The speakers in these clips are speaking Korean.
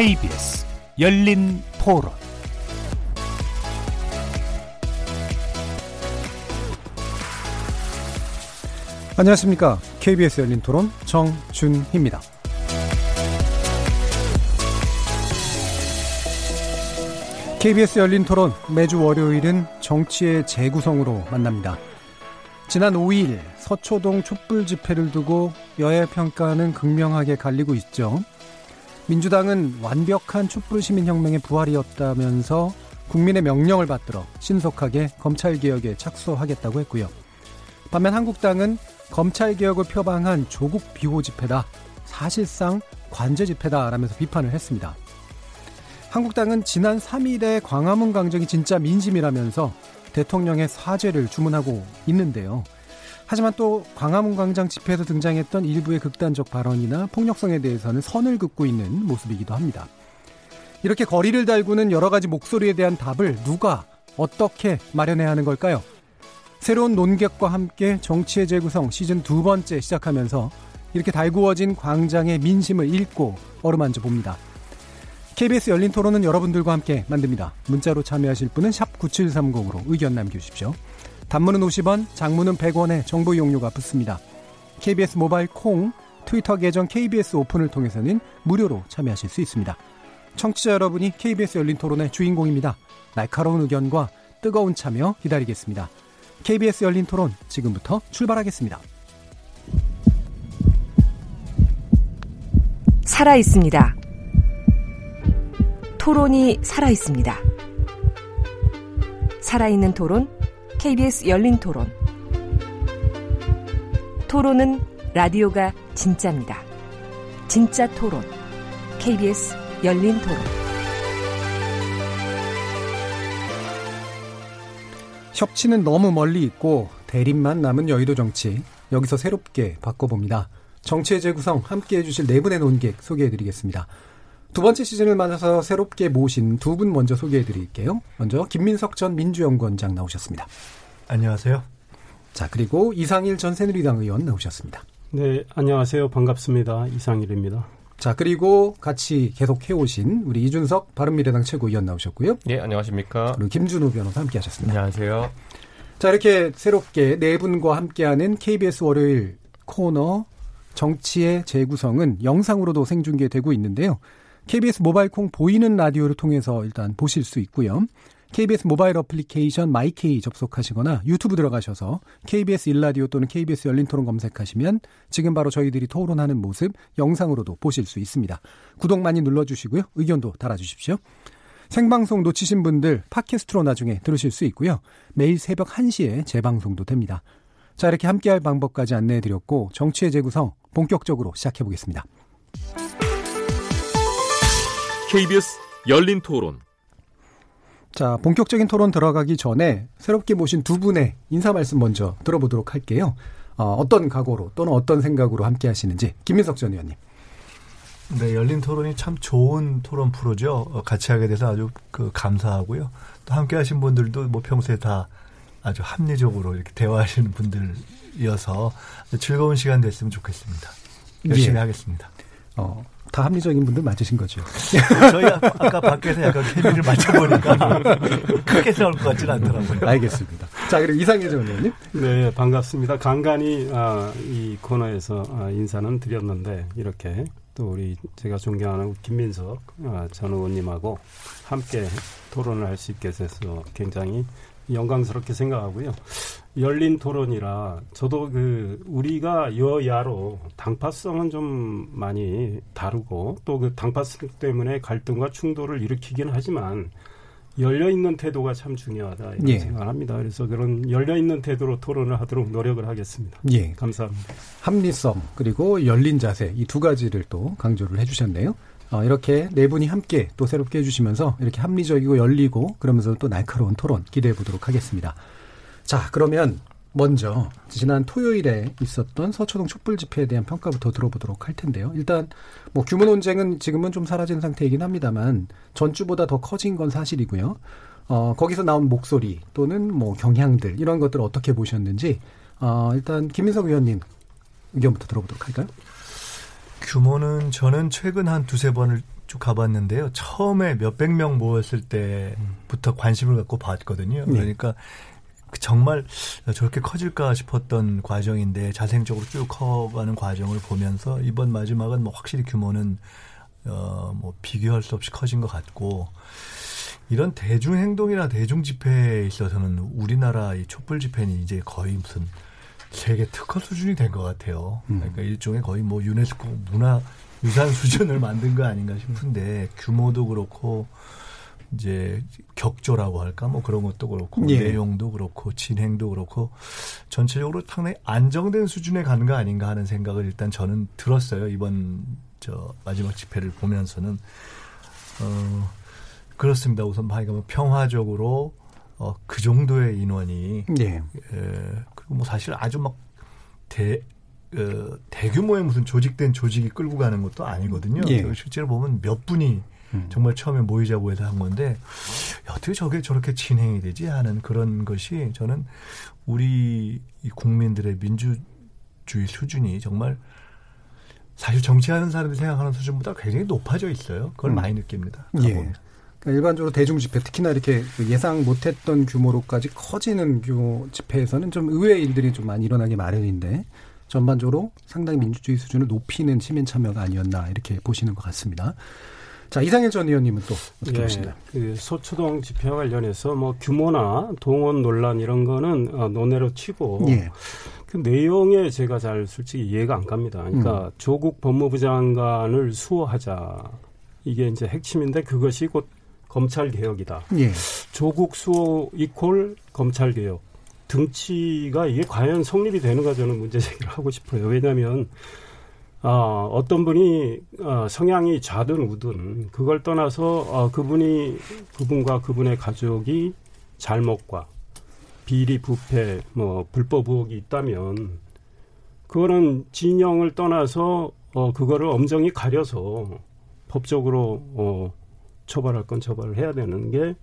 KBS 열린 토론 안녕하십니까. KBS 열린 토론 정준희입니다. KBS 열린 토론 매주 월요일은 정치의 재구성으로 만납니다. 지난 5일 서초동 촛불 집회를 두고 여야 평가는 극명하게 갈리고 있죠. 민주당은 완벽한 촛불 시민혁명의 부활이었다면서 국민의 명령을 받들어 신속하게 검찰개혁에 착수하겠다고 했고요. 반면 한국당은 검찰개혁을 표방한 조국 비호 집회다. 사실상 관제 집회다라면서 비판을 했습니다. 한국당은 지난 3일에 광화문 강정이 진짜 민심이라면서 대통령의 사죄를 주문하고 있는데요. 하지만 또 광화문 광장 집회에서 등장했던 일부의 극단적 발언이나 폭력성에 대해서는 선을 긋고 있는 모습이기도 합니다. 이렇게 거리를 달구는 여러 가지 목소리에 대한 답을 누가 어떻게 마련해야 하는 걸까요? 새로운 논객과 함께 정치의 재구성 시즌 두 번째 시작하면서 이렇게 달구어진 광장의 민심을 읽고 어루만져 봅니다. KBS 열린 토론은 여러분들과 함께 만듭니다. 문자로 참여하실 분은 9730으로 의견 남겨주십시오. 단문은 50원, 장문은 100원에 정보 이용료가 붙습니다. KBS 모바일 콩, 트위터 계정 KBS 오픈을 통해서는 무료로 참여하실 수 있습니다. 청취자 여러분이 KBS 열린 토론의 주인공입니다. 날카로운 의견과 뜨거운 참여 기다리겠습니다. KBS 열린 토론 지금부터 출발하겠습니다. 살아 있습니다. 토론이 살아 있습니다. 살아있는 토론, KBS 열린 토론. 토론은 라디오가 진짜입니다. 진짜 토론, KBS 열린 토론. 협치는 너무 멀리 있고 대립만 남은 여의도 정치. 여기서 새롭게 바꿔봅니다. 정치의 재구성 함께 해주실 네 분의 논객 소개해드리겠습니다. 두 번째 시즌을 맞아서 새롭게 모신 두 분 먼저 소개해 드릴게요. 먼저 김민석 전 민주연구원장 나오셨습니다. 안녕하세요. 자 그리고 이상일 전 새누리당 의원 나오셨습니다. 네, 안녕하세요. 반갑습니다. 이상일입니다. 자 그리고 같이 계속 해오신 우리 이준석 바른미래당 최고위원 나오셨고요. 네, 안녕하십니까. 그리고 김준호 변호사 함께 하셨습니다. 안녕하세요. 자 이렇게 새롭게 네 분과 함께하는 KBS 월요일 코너 정치의 재구성은 영상으로도 생중계되고 있는데요. KBS 모바일 콩 보이는 라디오를 통해서 일단 보실 수 있고요. KBS 모바일 어플리케이션 마이케이 접속하시거나 유튜브 들어가셔서 KBS 일라디오 또는 KBS 열린 토론 검색하시면 지금 바로 저희들이 토론하는 모습 영상으로도 보실 수 있습니다. 구독 많이 눌러주시고요. 의견도 달아주십시오. 생방송 놓치신 분들 팟캐스트로 나중에 들으실 수 있고요. 매일 새벽 1시에 재방송도 됩니다. 자, 이렇게 함께할 방법까지 안내해 드렸고 정치의 재구성 본격적으로 시작해 보겠습니다. KBS 열린 토론. 자, 본격적인 토론 들어가기 전에 새롭게 모신 두 분의 인사 말씀 먼저 들어보도록 할게요. 어, 어떤 각오로 또는 어떤 생각으로 함께 하시는지 김민석 전 의원님. 네, 열린 토론이 참 좋은 토론 프로죠. 어, 같이 하게 돼서 아주 그 감사하고요. 또 함께 하신 분들도 뭐 평소에 다 아주 합리적으로 이렇게 대화하시는 분들이어서 즐거운 시간 됐으면 좋겠습니다. 열심히 예. 하겠습니다. 어, 다 합리적인 분들 맞으신 거죠. 저희 아까 밖에서 약간 케미를 맞춰보니까 크게 나올 것 같지는 않더라고요. 알겠습니다. 자, 그리고 이상해 전 의원님. 네, 반갑습니다. 간간히 아, 이 코너에서 아, 인사는 드렸는데 이렇게 또 우리 제가 존경하는 김민석 아, 전 의원님하고 함께 토론을 할 수 있게 돼서 굉장히 영광스럽게 생각하고요. 열린 토론이라 저도 그 우리가 여야로 당파성은 좀 많이 다르고 또 그 당파성 때문에 갈등과 충돌을 일으키긴 하지만 열려 있는 태도가 참 중요하다 이런 예. 생각합니다. 그래서 그런 열려 있는 태도로 토론을 하도록 노력을 하겠습니다. 예. 감사합니다. 합리성 그리고 열린 자세 이 두 가지를 또 강조를 해주셨네요. 어, 이렇게 네 분이 함께 또 새롭게 해주시면서 이렇게 합리적이고 열리고 그러면서 또 날카로운 토론 기대해 보도록 하겠습니다. 자, 그러면 먼저 지난 토요일에 있었던 서초동 촛불 집회에 대한 평가부터 들어보도록 할 텐데요. 일단 뭐 규모 논쟁은 지금은 좀 사라진 상태이긴 합니다만 전주보다 더 커진 건 사실이고요. 어, 거기서 나온 목소리 또는 뭐 경향들 이런 것들을 어떻게 보셨는지 어, 일단 김민석 의원님 의견부터 들어보도록 할까요? 규모는 저는 최근 한 두세 번을 쭉 가봤는데요. 처음에 몇백 명 모였을 때부터 관심을 갖고 봤거든요. 네. 그러니까 정말 저렇게 커질까 싶었던 과정인데 자생적으로 쭉 커가는 과정을 보면서 이번 마지막은 뭐 확실히 규모는 어 뭐 비교할 수 없이 커진 것 같고 이런 대중 행동이나 대중 집회에 있어서는 우리나라 이 촛불 집회는 이제 거의 무슨 세계 특허 수준이 된 것 같아요. 음. 그러니까 일종의 거의 뭐 유네스코 문화 유산 수준을 만든 거 아닌가 싶은데 규모도 그렇고 이제 격조라고 할까 뭐 그런 것도 그렇고 예. 내용도 그렇고 진행도 그렇고 전체적으로 상당히 안정된 수준에 가는 거 아닌가 하는 생각을 일단 저는 들었어요 이번 저 마지막 집회를 보면서는 어 그렇습니다 우선 봐니까 뭐 평화적으로 어 그 정도의 인원이 예. 에, 뭐 사실 아주 막 대, 어, 대규모의 무슨 조직된 조직이 끌고 가는 것도 아니거든요. 예. 실제로 보면 몇 분이 음. 정말 처음에 모이자고 해서 한 건데 어떻게 저게 저렇게 진행이 되지 하는 그런 것이 저는 우리 이 국민들의 민주주의 수준이 정말 사실 정치하는 사람들이 생각하는 수준보다 굉장히 높아져 있어요. 그걸 음. 많이 느낍니다. 예. 그러니까 일반적으로 대중 집회, 특히나 이렇게 그 예상 못했던 규모로까지 커지는 규모 집회에서는 좀 의외의 일들이 좀 많이 일어나기 마련인데 전반적으로 상당히 민주주의 수준을 높이는 시민 참여가 아니었나 이렇게 보시는 것 같습니다. 자 이상일 전 의원님은 또 어떻게 예, 보시나요? 그 소추동 집회와 관련해서 뭐 규모나 동원 논란 이런 거는 어, 논외로 치고 예. 그 내용에 제가 잘 솔직히 이해가 안 갑니다. 그러니까 음. 조국 법무부 장관을 수호하자 이게 이제 핵심인데 그것이 곧 검찰 개혁이다. 예. 조국 수호 이콜 검찰 개혁 등치가 이게 과연 성립이 되는가 저는 문제 제기를 하고 싶어요. 왜냐하면 아, 어떤 분이 아, 성향이 좌든 우든 그걸 떠나서 아, 그분이 그분과 그분의 가족이 잘못과 비리 부패 뭐 불법 의혹이 있다면 그거는 진영을 떠나서 어 그거를 엄정히 가려서 법적으로 어 처벌할 건 처벌을 해야 되는 게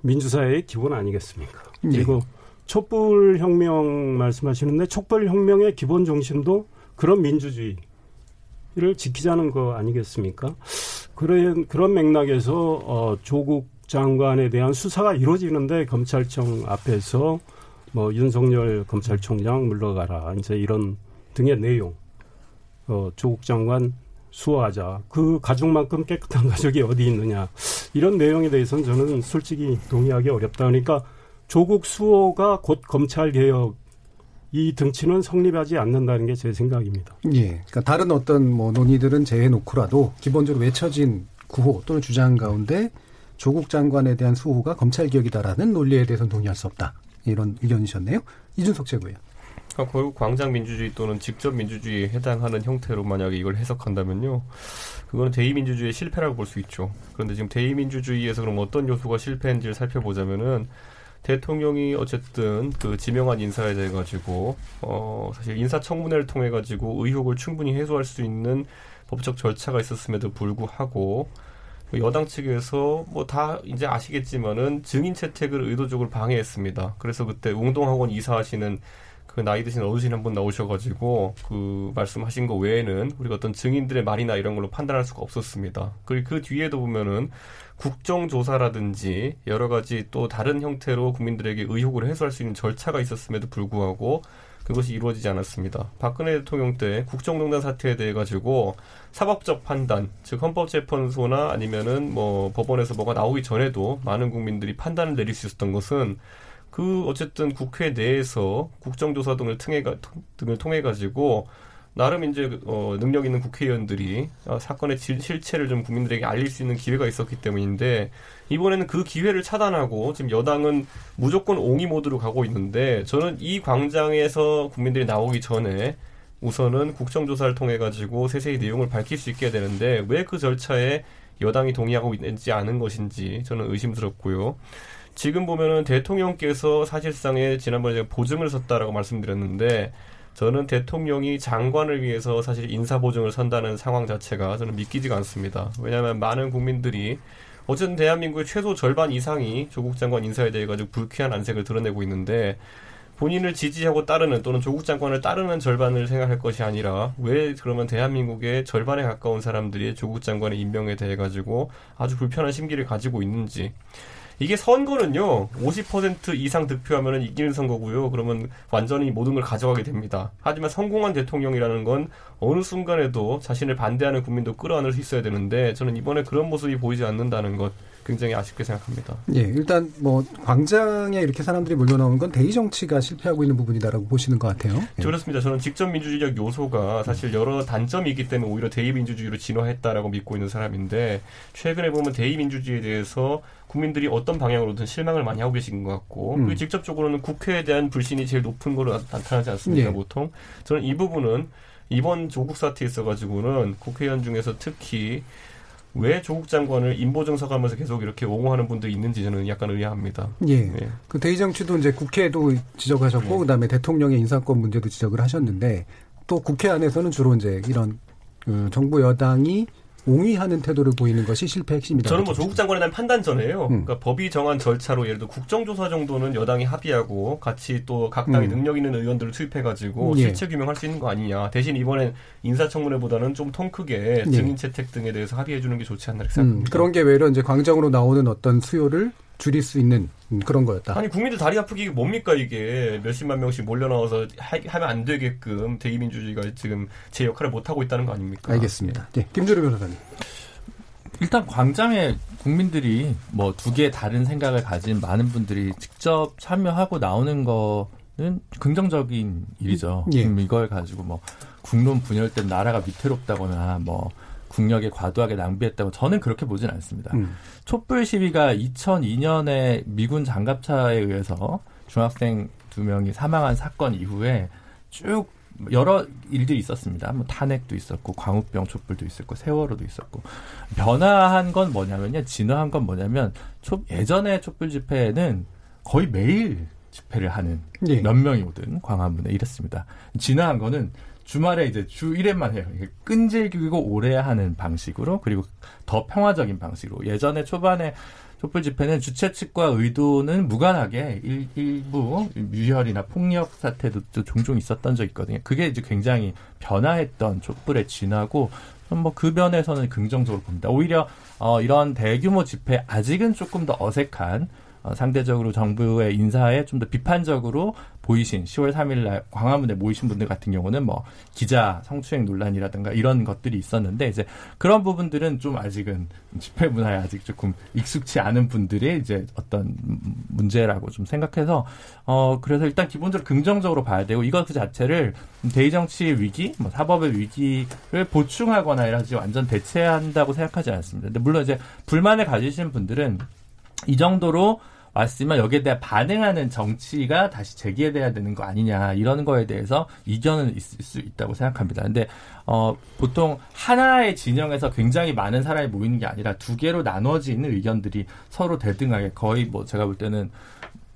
민주사회의 기본 아니겠습니까? 예. 그리고 촛불 혁명 말씀하시는데 촛불 혁명의 기본 정신도 그런 민주주의를 지키자는 거 아니겠습니까? 그런 그런 맥락에서 어, 조국 장관에 대한 수사가 이루어지는데 검찰청 앞에서 뭐 윤석열 검찰총장 물러가라 이제 이런 등의 내용 어, 조국 장관 수호하자 그 가족만큼 깨끗한 가족이 어디 있느냐 이런 내용에 대해서는 저는 솔직히 동의하기 어렵다 그러니까 조국 수호가 곧 검찰 개혁 이 등치는 성립하지 않는다는 게 제 생각입니다. 예. 그러니까 다른 어떤 뭐 논의들은 제외놓고라도 기본적으로 외쳐진 구호 또는 주장 가운데 조국 장관에 대한 수호가 검찰 개혁이다라는 논리에 대해서는 동의할 수 없다. 이런 의견이셨네요. 이준석 최고요. 그러니까 결국 광장 민주주의 또는 직접 민주주의에 해당하는 형태로 만약에 이걸 해석한다면요. 그거는 대의민주주의의 실패라고 볼 수 있죠. 그런데 지금 대의민주주의에서 그럼 어떤 요소가 실패인지를 살펴보자면은 대통령이 어쨌든 그 지명한 인사에 대해 가지고 어 사실 인사청문회를 통해 가지고 의혹을 충분히 해소할 수 있는 법적 절차가 있었음에도 불구하고 그 여당 측에서 뭐 다 이제 아시겠지만은 증인 채택을 의도적으로 방해했습니다. 그래서 그때 웅동학원 이사하시는 그 나이 드신 어르신 한 분 나오셔가지고 그 말씀하신 거 외에는 우리가 어떤 증인들의 말이나 이런 걸로 판단할 수가 없었습니다. 그리고 그 뒤에도 보면은 국정조사라든지 여러 가지 또 다른 형태로 국민들에게 의혹을 해소할 수 있는 절차가 있었음에도 불구하고 그것이 이루어지지 않았습니다. 박근혜 대통령 때 국정농단 사태에 대해 가지고 사법적 판단, 즉 헌법재판소나 아니면은 뭐 법원에서 뭐가 나오기 전에도 많은 국민들이 판단을 내릴 수 있었던 것은 그 어쨌든 국회 내에서 국정조사 등을 통해 가 등을 통해 가지고 나름 이제 어 능력 있는 국회의원들이 어, 사건의 질, 실체를 좀 국민들에게 알릴 수 있는 기회가 있었기 때문인데 이번에는 그 기회를 차단하고 지금 여당은 무조건 옹이 모드로 가고 있는데 저는 이 광장에서 국민들이 나오기 전에 우선은 국정조사를 통해 가지고 세세히 내용을 밝힐 수 있게 되는데 왜 그 절차에 여당이 동의하고 있지 않은 것인지 저는 의심스럽고요. 지금 보면은 대통령께서 사실상의 지난번에 제가 보증을 섰다라고 말씀드렸는데 저는 대통령이 장관을 위해서 사실 인사 보증을 선다는 상황 자체가 저는 믿기지가 않습니다. 왜냐하면 많은 국민들이 어쨌든 대한민국의 최소 절반 이상이 조국 장관 인사에 대해 가지고 불쾌한 안색을 드러내고 있는데 본인을 지지하고 따르는 또는 조국 장관을 따르는 절반을 생각할 것이 아니라 왜 그러면 대한민국의 절반에 가까운 사람들이 조국 장관의 임명에 대해 가지고 아주 불편한 심기를 가지고 있는지 이게 선거는요 50% 이상 득표하면 이기는 선거고요. 그러면 완전히 모든 걸 가져가게 됩니다. 하지만 성공한 대통령이라는 건 어느 순간에도 자신을 반대하는 국민도 끌어안을 수 있어야 되는데 저는 이번에 그런 모습이 보이지 않는다는 것 굉장히 아쉽게 생각합니다. 예, 일단 뭐 광장에 이렇게 사람들이 몰려나오는 건 대의 정치가 실패하고 있는 부분이다라고 보시는 것 같아요. 예. 그렇습니다. 저는 직접 민주주의적 요소가 사실 여러 단점이 있기 때문에 오히려 대의 민주주의로 진화했다라고 믿고 있는 사람인데 최근에 보면 대의 민주주의에 대해서 국민들이 어떤 방향으로든 실망을 많이 하고 계신 것 같고 음. 그 직접적으로는 국회에 대한 불신이 제일 높은 나- 나타나지 않습니까 예. 보통 저는 이 부분은 이번 조국 사태에 있어가지고는 국회의원 중에서 특히 왜 조국 장관을 인보 정석하면서 계속 이렇게 옹호하는 분들이 있는지 저는 약간 의아합니다. 예. 예. 그 대의 정치도 이제 국회에도 지적하셨고 네. 그다음에 대통령의 인사권 문제도 지적을 하셨는데 또 국회 안에서는 주로 이제 이런 그 정부 여당이 옹위하는 태도를 보이는 것이 실패 핵심이다. 저는 뭐 조국 장관에 대한 판단 전에요. 음. 그러니까 법이 정한 절차로 예를 들어 국정조사 정도는 여당이 합의하고 같이 또 각 당의 음. 능력 있는 의원들을 투입해가지고 예. 실체 규명할 수 있는 거 아니냐. 대신 이번엔 인사청문회보다는 좀 통 크게 예. 증인 채택 등에 대해서 합의해 주는 게 좋지 않나 이렇게 음, 생각합니다. 그런 게 외려 이제 광장으로 나오는 어떤 수요를 줄일 수 있는 음, 그런 거였다. 아니 국민들 다리 아프기 이게 뭡니까 이게 몇십만 명씩 몰려 나와서 하, 하면 안 되게끔 대의민주주의가 지금 제 역할을 못 하고 있다는 거 아닙니까? 알겠습니다. 예, 김주루 변호사님. 일단 광장에 국민들이 뭐 두 개의 다른 생각을 가진 많은 분들이 직접 참여하고 나오는 거는 긍정적인 일이죠. 예. 음, 이걸 가지고 뭐 국론 분열된 나라가 위태롭다거나 뭐 국력에 과도하게 낭비했다고 저는 그렇게 보진 않습니다. 음. 촛불 시위가 2002년에 미군 장갑차에 의해서 중학생 두 명이 사망한 사건 이후에 쭉 여러 일들이 있었습니다. 뭐 탄핵도 있었고 광우병 촛불도 있었고 세월호도 있었고 변화한 건 뭐냐면요. 진화한 건 뭐냐면 촛- 예전에 촛불 집회는 거의 매일 집회를 하는 예. 몇 명이 오든 광화문에 이랬습니다. 진화한 거는 주말에 이제 주 1회만 해요. 끈질기고 오래 하는 방식으로 그리고 더 평화적인 방식으로 예전에 초반에 촛불 집회는 주최 측과 의도는 무관하게 일, 일부 유혈이나 폭력 사태도 또 종종 있었던 적이 있거든요. 그게 이제 굉장히 변화했던 촛불의 진화고 뭐그 면에서는 긍정적으로 봅니다. 오히려 어, 이런 대규모 집회 아직은 조금 더 어색한 어, 상대적으로 정부의 인사에 좀 더 비판적으로 보이신 10월 3일 날 광화문에 모이신 분들 같은 경우는 뭐 기자 성추행 논란이라든가 이런 것들이 있었는데 이제 그런 부분들은 좀 아직은 집회 문화에 아직 조금 익숙치 않은 분들의 이제 어떤 문제라고 좀 생각해서 어 그래서 일단 기본적으로 긍정적으로 봐야 되고 이것 그 자체를 대의 정치 위기, 뭐 사법의 위기를 보충하거나 이러지 완전 대체한다고 생각하지 않습니다. 근데 물론 이제 불만을 가지시는 분들은 이 정도로 왔으면 여기에 대해 반응하는 정치가 다시 재개돼야 되는 거 아니냐 이런 거에 대해서 이견은 있을 수 있다고 생각합니다. 근데 어 보통 하나의 진영에서 굉장히 많은 사람이 모이는 게 아니라 두 개로 나눠지는 의견들이 서로 대등하게 거의 뭐 제가 볼 때는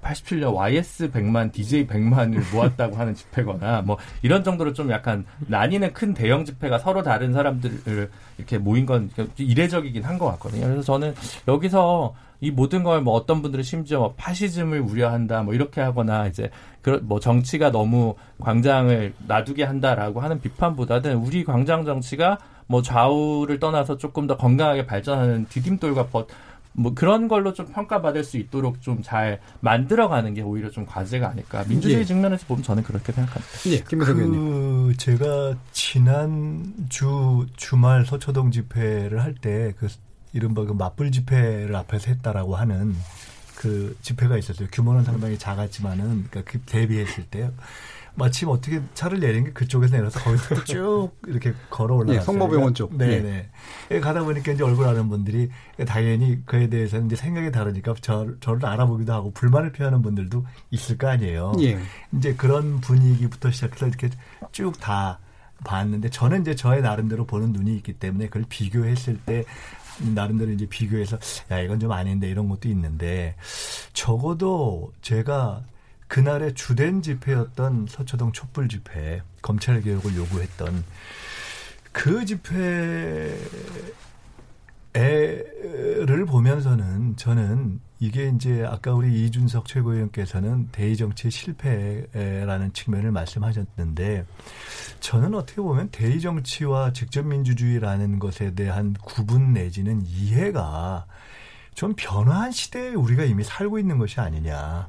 87년 YS 100만, DJ 100만을 모았다고 하는 집회거나 뭐 이런 정도로 좀 약간 나뉘는 큰 대형 집회가 서로 다른 사람들을 이렇게 모인 건 이례적이긴 한 것 같거든요. 그래서 저는 여기서 이 모든 걸 뭐 어떤 분들은 심지어 뭐 파시즘을 우려한다 뭐 이렇게 하거나 이제 그뭐 정치가 너무 광장을 놔두게 한다라고 하는 비판보다는 우리 광장 정치가 뭐 좌우를 떠나서 조금 더 건강하게 발전하는 디딤돌과 벗, 뭐 그런 걸로 좀 평가받을 수 있도록 좀 잘 만들어가는 게 오히려 좀 과제가 아닐까 민주주의 예. 측면에서 보면 저는 그렇게 생각합니다. 예, 김민석 의원님. 그 제가 지난 주 주말 서초동 집회를 할 때 그 이른바 그 맞불 집회를 앞에서 했다라고 하는 그 집회가 있었어요. 규모는 상당히 작았지만은 그러니까 그 대비했을 때요. 마침 어떻게 차를 내린 게 그쪽에서 내려서 거기서 쭉 이렇게 걸어 올라갔어요. 예, 성모병원 쪽. 네 네. 예, 가다 보니까 이제 얼굴 아는 분들이 당연히 그에 대해서 이제 생각이 다르니까 저, 저를 알아보기도 하고 불만을 표하는 분들도 있을 거 아니에요. 예. 이제 그런 분위기부터 시작해서 이렇게 쭉 다 봤는데 저는 이제 저의 나름대로 보는 눈이 있기 때문에 그걸 비교했을 때 나름대로 이제 비교해서 야 이건 좀 아닌데 이런 것도 있는데 적어도 제가 그날의 주된 집회였던 서초동 촛불 집회 검찰 개혁을 요구했던 그 집회 애를 보면서는 저는 이게 이제 아까 우리 이준석 최고위원께서는 대의 정치 실패라는 측면을 말씀하셨는데 저는 어떻게 보면 대의 정치와 직접 민주주의라는 것에 대한 구분 내지는 이해가 좀 변화한 시대에 우리가 이미 살고 있는 것이 아니냐.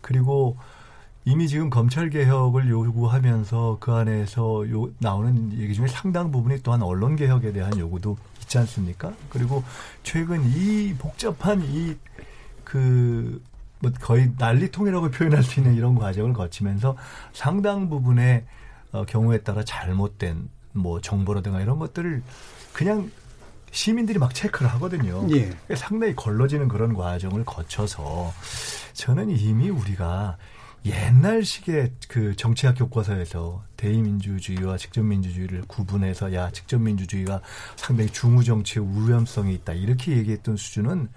그리고 이미 지금 검찰 개혁을 요구하면서 그 안에서 요, 나오는 얘기 중에 상당 부분이 또한 언론 개혁에 대한 요구도 있지 않습니까? 그리고 최근 이 복잡한 이 그 뭐 거의 난리통이라고 표현할 수 있는 이런 과정을 거치면서 상당 부분의 어, 경우에 따라 잘못된 뭐 정보라든가 이런 것들을 그냥 시민들이 막 체크를 하거든요. 예. 상당히 걸러지는 그런 과정을 거쳐서 저는 이미 우리가 옛날식의 그 정치학 교과서에서 대의민주주의와 직접민주주의를 구분해서 야 직접민주주의가 상당히 중우정치의 우연성이 있다 이렇게 얘기했던 수준은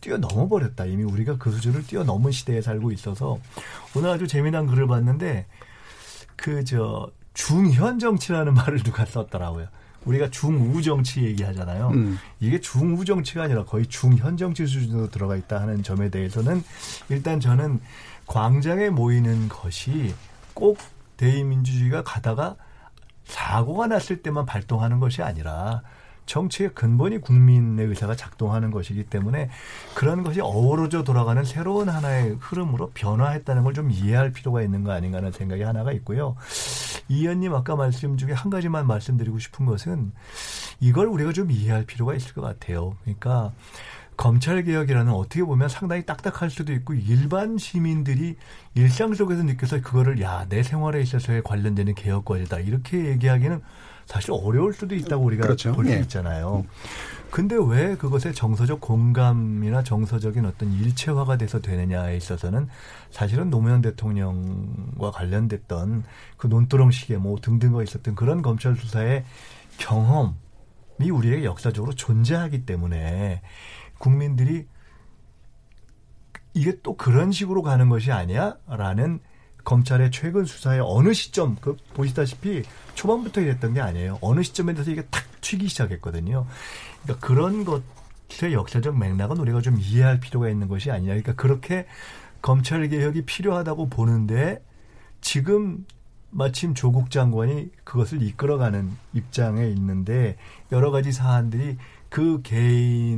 뛰어넘어 버렸다 이미 우리가 그 수준을 뛰어넘은 시대에 살고 있어서 오늘 아주 재미난 글을 봤는데 그 저 중현 정치라는 말을 누가 썼더라고요. 우리가 중우 정치 얘기하잖아요. 음. 이게 중우 정치가 아니라 거의 중현 정치 수준으로 들어가 있다 하는 점에 대해서는 일단 저는 광장에 모이는 것이 꼭 대의민주주의가 가다가 사고가 났을 때만 발동하는 것이 아니라 정치의 근본이 국민의 의사가 작동하는 것이기 때문에 그런 것이 어우러져 돌아가는 새로운 하나의 흐름으로 변화했다는 걸 좀 이해할 필요가 있는 거 아닌가 하는 생각이 하나가 있고요. 이 의원님 아까 말씀 중에 한 가지만 말씀드리고 싶은 것은 이걸 우리가 좀 이해할 필요가 있을 것 같아요. 그러니까 검찰 개혁이라는 어떻게 보면 상당히 딱딱할 수도 있고 일반 시민들이 일상 속에서 느껴서 그거를 야 내 생활에 있어서에 관련되는 개혁 과제다 이렇게 얘기하기는 사실 어려울 수도 있다고 우리가 그렇죠. 볼수 예. 있잖아요. 근데 왜 그것에 정서적 공감이나 정서적인 어떤 일체화가 돼서 되느냐에 있어서는 사실은 노무현 대통령과 관련됐던 그 논두렁 시계 뭐 등등과 있었던 그런 검찰 수사의 경험이 우리에게 역사적으로 존재하기 때문에 국민들이 이게 또 그런 식으로 가는 것이 아니야라는 검찰의 최근 수사의 어느 시점 그 보시다시피 초반부터 이랬던 게 아니에요. 어느 시점에 대해서 이게 탁 튀기 시작했거든요. 그러니까 그런 것의 역사적 맥락은 우리가 좀 이해할 필요가 있는 것이 아니냐. 그러니까 그렇게 검찰 개혁이 필요하다고 보는데 지금 마침 조국 장관이 그것을 이끌어가는 입장에 있는데 여러 가지 사안들이 그 개인을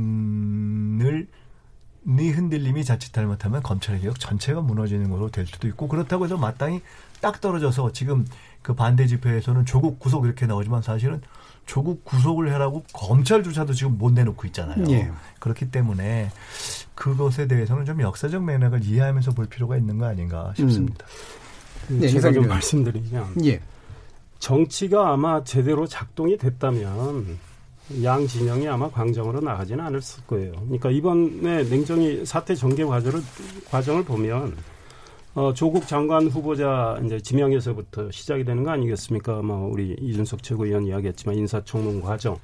니 흔들림이 자칫 잘못하면 검찰 개혁 전체가 무너지는 것으로 될 수도 있고 그렇다고 해서 마땅히 딱 떨어져서 지금 그 반대 집회에서는 조국 구속 이렇게 나오지만 사실은 조국 구속을 해라고 검찰조차도 지금 못 내놓고 있잖아요. 예. 그렇기 때문에 그것에 대해서는 좀 역사적 맥락을 이해하면서 볼 필요가 있는 거 아닌가 싶습니다. 네, 제가 이상입니다. 좀 말씀드리면 예. 정치가 아마 제대로 작동이 됐다면 양 진영이 아마 광장으로 나가지는 않았을 거예요. 그러니까 이번에 냉정히 사태 전개 과정을 과정을 보면 어, 조국 장관 후보자 이제 지명에서부터 시작이 되는 거 아니겠습니까? 뭐 우리 이준석 최고위원 이야기했지만 인사청문 과정,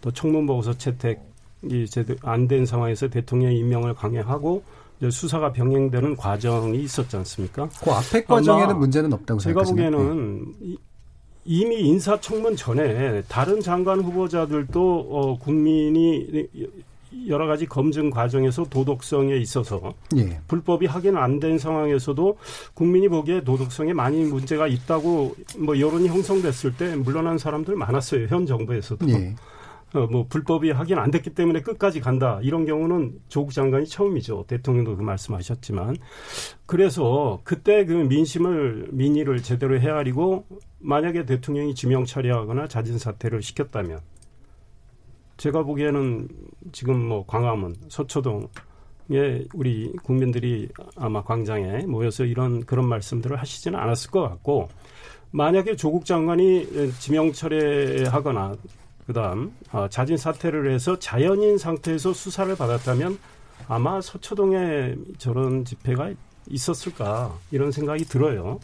또 청문 보고서 채택이 안 된 상황에서 대통령 임명을 강행하고 수사가 병행되는 과정이 있었지 않습니까? 그 앞에 과정에는 문제는 없다고 제가 생각하시나요? 보기에는 이- 이미 인사청문 전에 다른 장관 후보자들도 어, 국민이 여러 가지 검증 과정에서 도덕성에 있어서 예. 불법이 확인 안 된 상황에서도 국민이 보기에 도덕성에 많이 문제가 있다고 뭐 여론이 형성됐을 때 물러난 사람들 많았어요 현 정부에서도 예. 어, 뭐 불법이 확인 안 됐기 때문에 끝까지 간다. 이런 경우는 조국 장관이 처음이죠. 대통령도 그 말씀하셨지만. 그래서 그때 그 민심을 민의를 제대로 헤아리고 만약에 대통령이 지명 처리하거나 자진 사퇴를 시켰다면 제가 보기에는 지금 뭐 광화문 서초동 에 우리 국민들이 아마 광장에 모여서 이런 그런 말씀들을 하시지는 않았을 것 같고 만약에 조국 장관이 지명 철회하거나 그다음 어, 자진 사퇴를 해서 자연인 상태에서 수사를 받았다면 아마 서초동에 저런 집회가 있었을까 이런 생각이 들어요.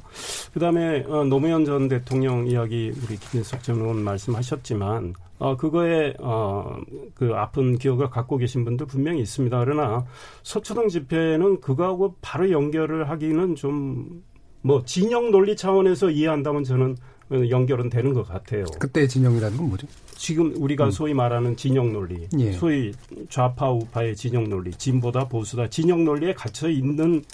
그다음에 어, 노무현 전 대통령 이야기 우리 김인석 전 의원 말씀하셨지만 어, 그거에 어, 그 아픈 기억을 갖고 계신 분들 분명히 있습니다. 그러나 서초동 집회는 그거하고 바로 연결을 하기는 좀 뭐 진영 논리 차원에서 이해한다면 저는 연결은 되는 것 같아요. 그때 진영이라는 건 뭐죠? 지금 우리가 소위 말하는 진영 논리, 예. 소위 좌파 우파의 진영 논리, 진보다 보수다 진영 논리에 갇혀 있는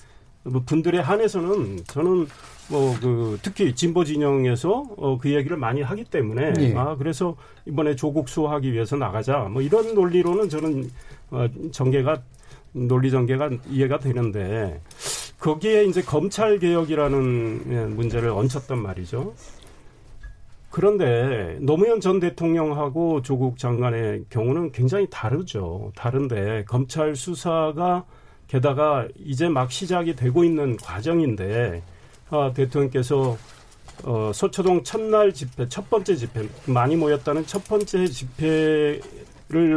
뭐 분들에 한해서는 저는 뭐 그 특히 진보 진영에서 어 그 얘기를 많이 하기 때문에 예. 아 그래서 이번에 조국 수호하기 위해서 나가자 뭐 이런 논리로는 저는 어 전개가 논리 전개가 이해가 되는데 거기에 이제 검찰 개혁이라는 예, 문제를 얹혔단 말이죠. 그런데 노무현 전 대통령하고 조국 장관의 경우는 굉장히 다르죠. 다른데 검찰 수사가 게다가 이제 막 시작이 되고 있는 과정인데 아, 대통령께서 어, 서초동 첫날 집회, 첫 번째 집회, 많이 모였다는 첫 번째 집회를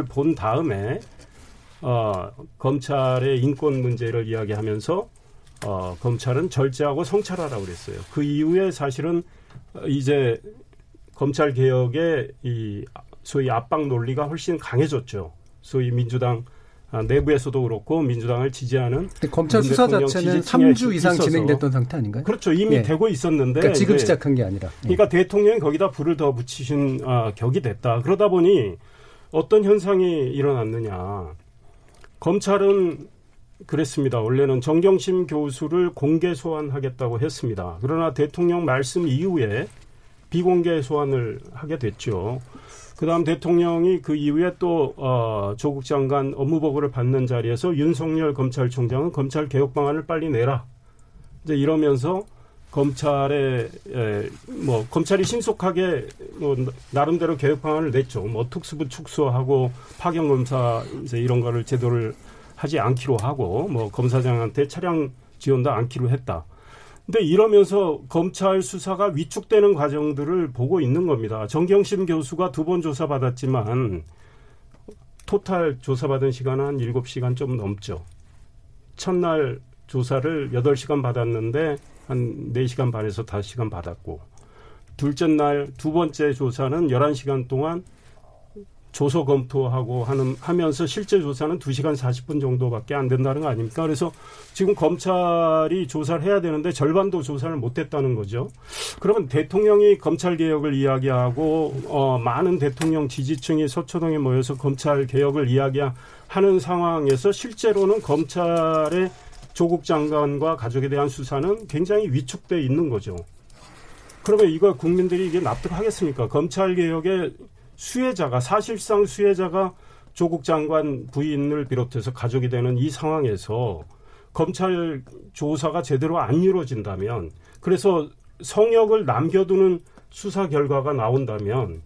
본 다음에 어, 검찰의 인권 문제를 이야기하면서 어, 검찰은 절제하고 성찰하라고 그랬어요. 그 이후에 사실은 이제 검찰 개혁의 이 소위 압박 논리가 훨씬 강해졌죠. 소위 민주당 아, 내부에서도 그렇고 민주당을 지지하는 검찰 문 수사 자체는 지지층에 3주 이상 있어서. 진행됐던 상태 아닌가요? 그렇죠. 이미 예. 되고 있었는데 그러니까 지금 시작한 게 아니라. 예. 그러니까 대통령이 거기다 불을 더 붙이신 아, 격이 됐다. 그러다 보니 어떤 현상이 일어났느냐. 검찰은 그랬습니다. 원래는 정경심 교수를 공개 소환하겠다고 했습니다. 그러나 대통령 말씀 이후에 비공개 소환을 하게 됐죠. 그다음 대통령이 그 이후에 또 어, 조국 장관 업무 보고를 받는 자리에서 윤석열 검찰총장은 검찰 개혁 방안을 빨리 내라. 이제 이러면서 검찰의 에, 뭐 검찰이 신속하게 뭐 나름대로 개혁 방안을 냈죠. 뭐 특수부 축소하고 파견 검사 이제 이런 거를 제도를 하지 않기로 하고 뭐 검사장한테 차량 지원도 않기로 했다. 근데 이러면서 검찰 수사가 위축되는 과정들을 보고 있는 겁니다. 정경심 교수가 두 번 조사받았지만 토탈 조사받은 시간은 한 7시간 좀 넘죠. 첫날 조사를 8시간 받았는데 한 4시간 반에서 5시간 받았고 둘째 날 두 번째 조사는 11시간 동안 조서 검토하고 하는 하면서 실제 조사는 2시간 40분 정도밖에 안 된다는 거 아닙니까? 그래서 지금 검찰이 조사를 해야 되는데 절반도 조사를 못 했다는 거죠. 그러면 대통령이 검찰 개혁을 이야기하고 어 많은 대통령 지지층이 서초동에 모여서 검찰 개혁을 이야기하는 상황에서 실제로는 검찰의 조국 장관과 가족에 대한 수사는 굉장히 위축돼 있는 거죠. 그러면 이거 국민들이 이게 납득하겠습니까? 검찰 개혁의 수혜자가 사실상 수혜자가 조국 장관 부인을 비롯해서 가족이 되는 이 상황에서 검찰 조사가 제대로 안 이루어진다면 그래서 성역을 남겨두는 수사 결과가 나온다면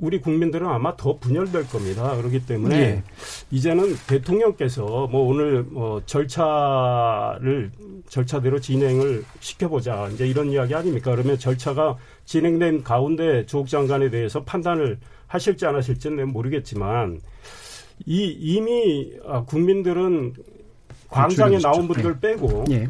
우리 국민들은 아마 더 분열될 겁니다. 그렇기 때문에 예. 이제는 대통령께서 뭐 오늘 뭐 절차를 절차대로 진행을 시켜보자 이제 이런 이야기 아닙니까? 그러면 절차가 진행된 가운데 조국 장관에 대해서 판단을 하실지 안 하실지는 모르겠지만 이 이미 아, 국민들은 광장에 나온 분들 빼고 예.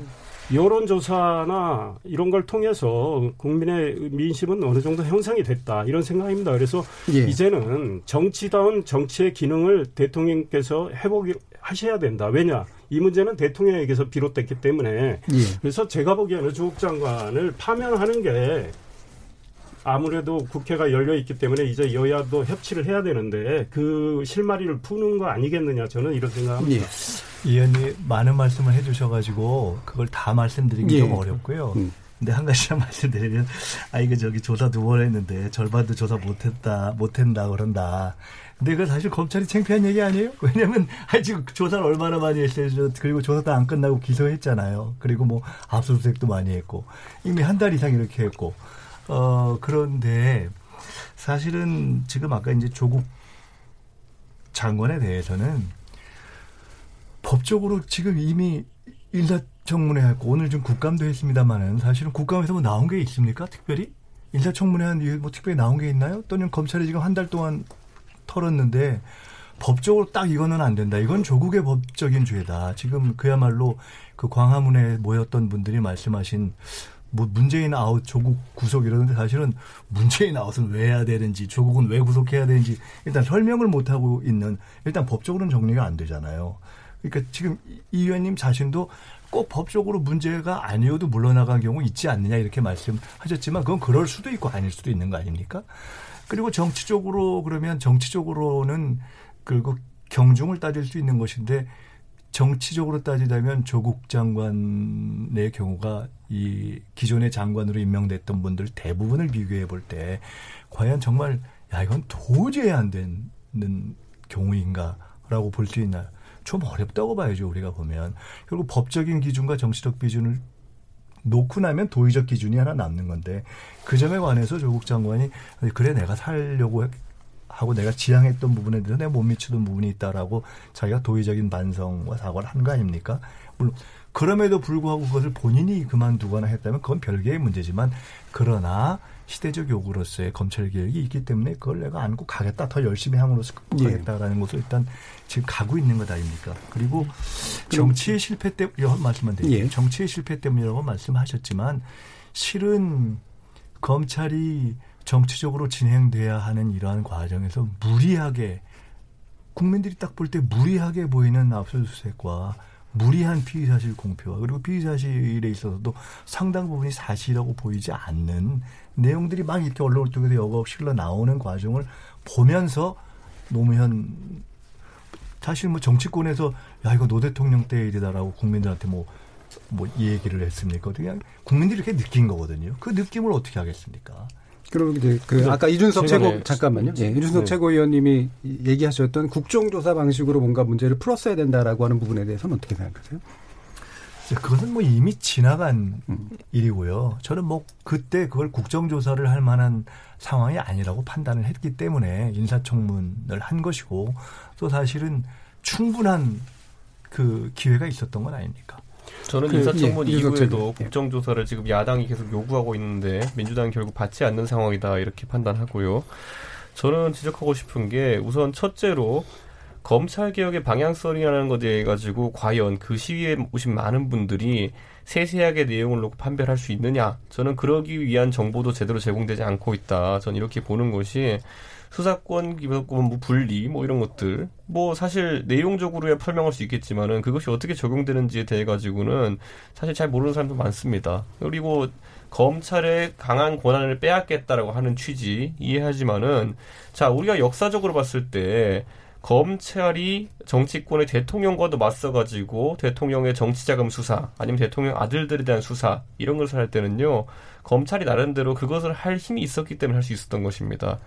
여론조사나 이런 걸 통해서 국민의 민심은 어느 정도 형성이 됐다 이런 생각입니다. 그래서 예. 이제는 정치다운 정치의 기능을 대통령께서 해보기 하셔야 된다. 왜냐 이 문제는 대통령에게서 비롯됐기 때문에 예. 그래서 제가 보기에는 조국 장관을 파면하는 게 아무래도 국회가 열려 있기 때문에 이제 여야도 협치를 해야 되는데 그 실마리를 푸는 거 아니겠느냐 저는 이런 생각합니다. 예. 이 의원님 많은 말씀을 해주셔가지고 그걸 다 말씀드리기 예. 좀 어렵고요. 음. 근데 한 가지만 말씀드리면 아 이거 저기 조사 두 번 했는데 절반도 조사 못했다 못한다 그런다. 근데 이거 사실 검찰이 창피한 얘기 아니에요? 왜냐면 아 지금 조사를 얼마나 많이 했어요. 저- 그리고 조사도 안 끝나고 기소했잖아요. 그리고 뭐 압수수색도 많이 했고 이미 한 달 이상 이렇게 했고 어 그런데 사실은 지금 아까 이제 조국 장관에 대해서는 법적으로 지금 이미 인사청문회 했고 오늘 좀 국감도 했습니다만은 사실은 국감에서 뭐 나온 게 있습니까? 특별히 인사청문회 한 이후에 뭐 특별히 나온 게 있나요? 또는 검찰이 지금 한 달 동안 털었는데 법적으로 딱 이거는 안 된다. 이건 조국의 법적인 죄다. 지금 그야말로 그 광화문에 모였던 분들이 말씀하신 뭐 문재인 아웃 조국 구속 이러는데 사실은 문재인 아웃은 왜 해야 되는지 조국은 왜 구속해야 되는지 일단 설명을 못 하고 있는 일단 법적으로는 정리가 안 되잖아요. 그러니까 지금 이 의원님 자신도 꼭 법적으로 문제가 아니어도 물러나간 경우 있지 않느냐 이렇게 말씀하셨지만 그건 그럴 수도 있고 아닐 수도 있는 거 아닙니까? 그리고 정치적으로 그러면 정치적으로는 그리고 경중을 따질 수 있는 것인데 정치적으로 따지자면 조국 장관의 경우가 이 기존의 장관으로 임명됐던 분들 대부분을 비교해 볼 때 과연 정말 야 이건 도저히 안 되는 경우인가라고 볼 수 있나요? 좀 어렵다고 봐야죠 우리가 보면 결국 법적인 기준과 정치적 기준을 놓고 나면 도의적 기준이 하나 남는 건데 그 점에 관해서 조국 장관이 그래 내가 살려고 하고 내가 지향했던 부분에 대해서 내가 못 미치던 부분이 있다라고 자기가 도의적인 반성과 사과를 한 거 아닙니까? 물론 그럼에도 불구하고 그것을 본인이 그만두거나 했다면 그건 별개의 문제지만 그러나 시대적 요구로서의 검찰 개혁이 있기 때문에 그걸 내가 안고 가겠다 더 열심히 함으로써 극복하겠다라는 예. 것을 일단 지금 가고 있는 것 아닙니까? 그리고 정치의 실패 때문에 말씀만 드릴게요. 예. 정치의 실패 때문이라고 말씀하셨지만 실은 검찰이 정치적으로 진행돼야 하는 이러한 과정에서 무리하게 국민들이 딱 볼 때 무리하게 보이는 압수수색과 무리한 피의사실 공표와 그리고 피의사실에 있어서도 상당 부분이 사실이라고 보이지 않는 내용들이 막 이렇게 언론을 통해서 여과 없이 흘러나오는 과정을 보면서 노무현 사실 뭐 정치권에서 야 이거 노 대통령 때 일이다라고 국민들한테 뭐뭐 얘기를 했습니까? 그냥 국민들이 이렇게 느낀 거거든요. 그 느낌을 어떻게 하겠습니까? 그럼 이제 그 아까 이준석 최고 잠깐만요. 예, 이준석 네. 최고위원님이 얘기하셨던 국정조사 방식으로 뭔가 문제를 풀었어야 된다라고 하는 부분에 대해서는 어떻게 생각하세요? 그것은 뭐 이미 지나간 음. 일이고요. 저는 뭐 그때 그걸 국정조사를 할 만한 상황이 아니라고 판단을 했기 때문에 인사청문을 한 것이고 또 사실은 충분한 그 기회가 있었던 건 아닙니까? 저는 그, 인사청문 예, 이후에도 예. 국정조사를 지금 야당이 계속 요구하고 있는데 민주당이 결국 받지 않는 상황이다 이렇게 판단하고요. 저는 지적하고 싶은 게 우선 첫째로 검찰 개혁의 방향성이라는 것에 가지고 과연 그 시위에 오신 많은 분들이 세세하게 내용을 놓고 판별할 수 있느냐? 저는 그러기 위한 정보도 제대로 제공되지 않고 있다. 저는 이렇게 보는 것이 수사권, 기본권 뭐 분리 뭐 이런 것들 뭐 사실 내용적으로야 설명할 수 있겠지만은 그것이 어떻게 적용되는지에 대해 가지고는 사실 잘 모르는 사람도 많습니다. 그리고 검찰의 강한 권한을 빼앗겠다라고 하는 취지 이해하지만은 자 우리가 역사적으로 봤을 때 검찰이 정치권의 대통령과도 맞서가지고 대통령의 정치자금 수사 아니면 대통령 아들들에 대한 수사 이런 것을 할 때는요 검찰이 나름대로 그것을 할 힘이 있었기 때문에 할 수 있었던 것입니다.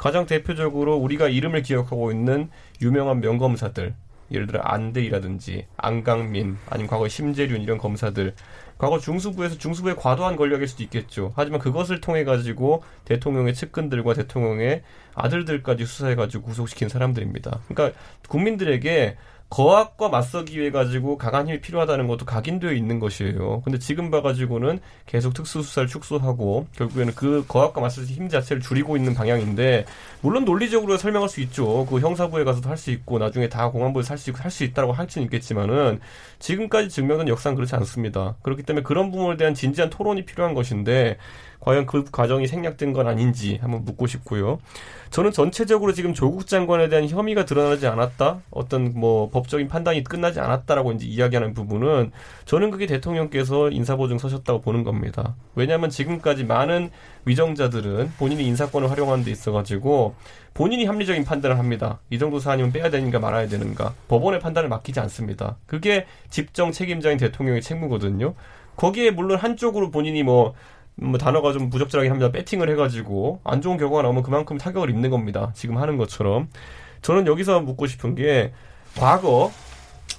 가장 대표적으로 우리가 이름을 기억하고 있는 유명한 명검사들 예를 들어 안대희라든지 안강민 아니면 과거 심재륜 이런 검사들 과거 중수부에서 중수부의 과도한 권력일 수도 있겠죠. 하지만 그것을 통해 가지고 대통령의 측근들과 대통령의 아들들까지 수사해 가지고 구속시킨 사람들입니다. 그러니까 국민들에게 거학과 맞서기 위해 가지고 강한 힘이 필요하다는 것도 각인되어 있는 것이에요. 근데 지금 봐가지고는 계속 특수수사를 축소하고 결국에는 그 거학과 맞설 힘 자체를 줄이고 있는 방향인데 물론 논리적으로 설명할 수 있죠. 그 형사부에 가서도 할 수 있고 나중에 다 공안부에 살수 있고 할 수 있다고 할 수는 있겠지만은 지금까지 증명된 역사는 그렇지 않습니다. 그렇기 때문에 그런 부분에 대한 진지한 토론이 필요한 것인데 과연 그 과정이 생략된 건 아닌지 한번 묻고 싶고요. 저는 전체적으로 지금 조국 장관에 대한 혐의가 드러나지 않았다, 어떤 뭐 법적인 판단이 끝나지 않았다라고 이제 이야기하는 부분은 저는 그게 대통령께서 인사보증 서셨다고 보는 겁니다. 왜냐하면 지금까지 많은 위정자들은 본인이 인사권을 활용하는 데 있어가지고 본인이 합리적인 판단을 합니다. 이 정도 사안이면 빼야 되는가 말아야 되는가. 법원의 판단을 맡기지 않습니다. 그게 집정 책임자인 대통령의 책무거든요. 거기에 물론 한쪽으로 본인이 뭐 뭐 단어가 좀 부적절하긴 합니다. 배팅을 해가지고 안 좋은 결과가 나오면 그만큼 타격을 입는 겁니다. 지금 하는 것처럼. 저는 여기서 묻고 싶은 게 과거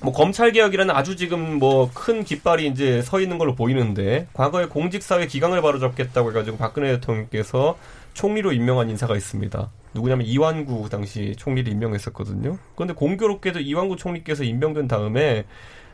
뭐 검찰 개혁이라는 아주 지금 뭐 큰 깃발이 이제 서 있는 걸로 보이는데 과거에 공직 사회 기강을 바로잡겠다고 해가지고 박근혜 대통령께서 총리로 임명한 인사가 있습니다. 누구냐면 이완구 당시 총리를 임명했었거든요. 그런데 공교롭게도 이완구 총리께서 임명된 다음에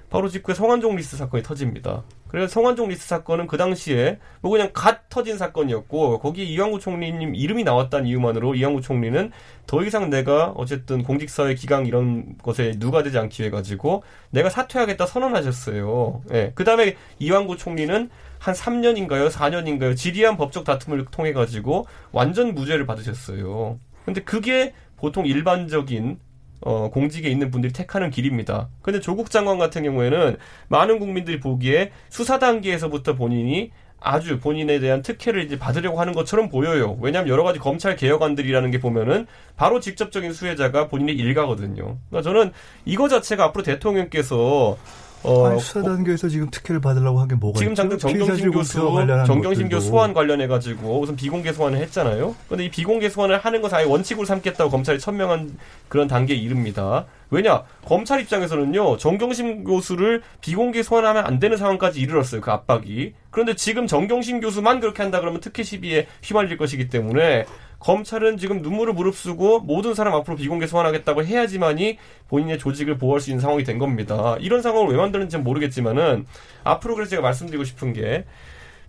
바로 직후에 성완종 리스트 사건이 터집니다. 그래서 성완종 리스트 사건은 그 당시에 뭐 그냥 갓 터진 사건이었고 거기에 이완구 총리님 이름이 나왔다는 이유만으로 이완구 총리는 더 이상 내가 어쨌든 공직사회 기강 이런 것에 누가 되지 않기 위해 가지고 내가 사퇴하겠다 선언하셨어요. 예. 그 다음에 이완구 총리는 한 3년인가요? 4년인가요? 지리한 법적 다툼을 통해 가지고 완전 무죄를 받으셨어요. 근데 그게 보통 일반적인 어, 공직에 있는 분들이 택하는 길입니다. 근데 조국 장관 같은 경우에는 많은 국민들이 보기에 수사 단계에서부터 본인이 아주 본인에 대한 특혜를 이제 받으려고 하는 것처럼 보여요. 왜냐하면 여러 가지 검찰 개혁안들이라는 게 보면은 바로 직접적인 수혜자가 본인의 일가거든요. 그러니까 저는 이거 자체가 앞으로 대통령께서 어, 아니, 수사 단계에서 지금 특혜를 받으려고 한 게 뭐가 지금 있죠? 당장 정경심 피의자질 교수, 정경심. 교수 소환 관련해 가지고 우선 비공개 소환을 했잖아요. 근데 이 비공개 소환을 하는 것을 아예 원칙으로 삼겠다고 검찰이 천명한 그런 단계에 이릅니다. 왜냐? 검찰 입장에서는요, 정경심 교수를 비공개 소환하면 안 되는 상황까지 이르렀어요, 그 압박이. 그런데 지금 정경심 교수만 그렇게 한다 그러면 특혜 시비에 휘말릴 것이기 때문에 검찰은 지금 눈물을 무릅쓰고 모든 사람 앞으로 비공개 소환하겠다고 해야지만이 본인의 조직을 보호할 수 있는 상황이 된 겁니다. 이런 상황을 왜 만드는지는 모르겠지만은 앞으로 그래서 제가 말씀드리고 싶은 게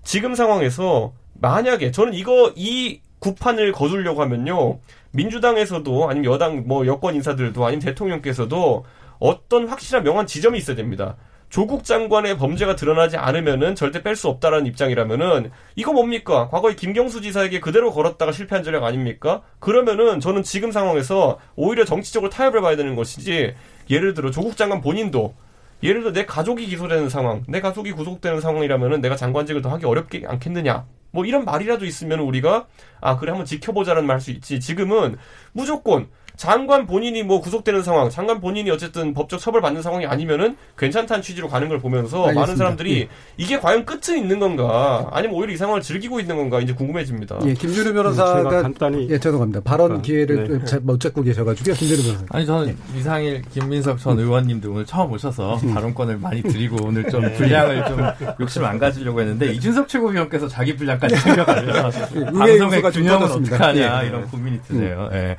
지금 상황에서 만약에 저는 이거 이 구판을 거두려고 하면요 민주당에서도 아니면 여당 뭐 여권 인사들도 아니면 대통령께서도 어떤 확실한 명한 지점이 있어야 됩니다. 조국 장관의 범죄가 드러나지 않으면은 절대 뺄 수 없다라는 입장이라면은 이거 뭡니까? 과거에 김경수 지사에게 그대로 걸었다가 실패한 전략 아닙니까? 그러면은 저는 지금 상황에서 오히려 정치적으로 타협을 봐야 되는 것이지 예를 들어 조국 장관 본인도 예를 들어 내 가족이 기소되는 상황, 내 가족이 구속되는 상황이라면은 내가 장관직을 더 하기 어렵게 않겠느냐? 뭐 이런 말이라도 있으면 우리가 아 그래 한번 지켜보자는 말 할 수 있지. 지금은 무조건 장관 본인이 뭐 구속되는 상황, 장관 본인이 어쨌든 법적 처벌 받는 상황이 아니면은 괜찮다는 취지로 가는 걸 보면서 알겠습니다. 많은 사람들이 예. 이게 과연 끝은 있는 건가, 아니면 오히려 이 상황을 즐기고 있는 건가 이제 궁금해집니다. 예, 김준우 변호사가 간단히 예, 죄송합니다. 발언 아, 기회를 네. 잘못 잡고 계셔가지고요. 김준우 변호사. 아니 저는 이상일 김민석 전 의원님들 오늘 처음 오셔서 발언권을 많이 드리고 오늘 좀 분량을 좀 욕심 안 가지려고 했는데 이준석 최고위원께서 자기 분량까지 챙겨가면서 방송의 균형은 터졌습니다. 어떡하냐 예. 이런 고민이 드네요. 예.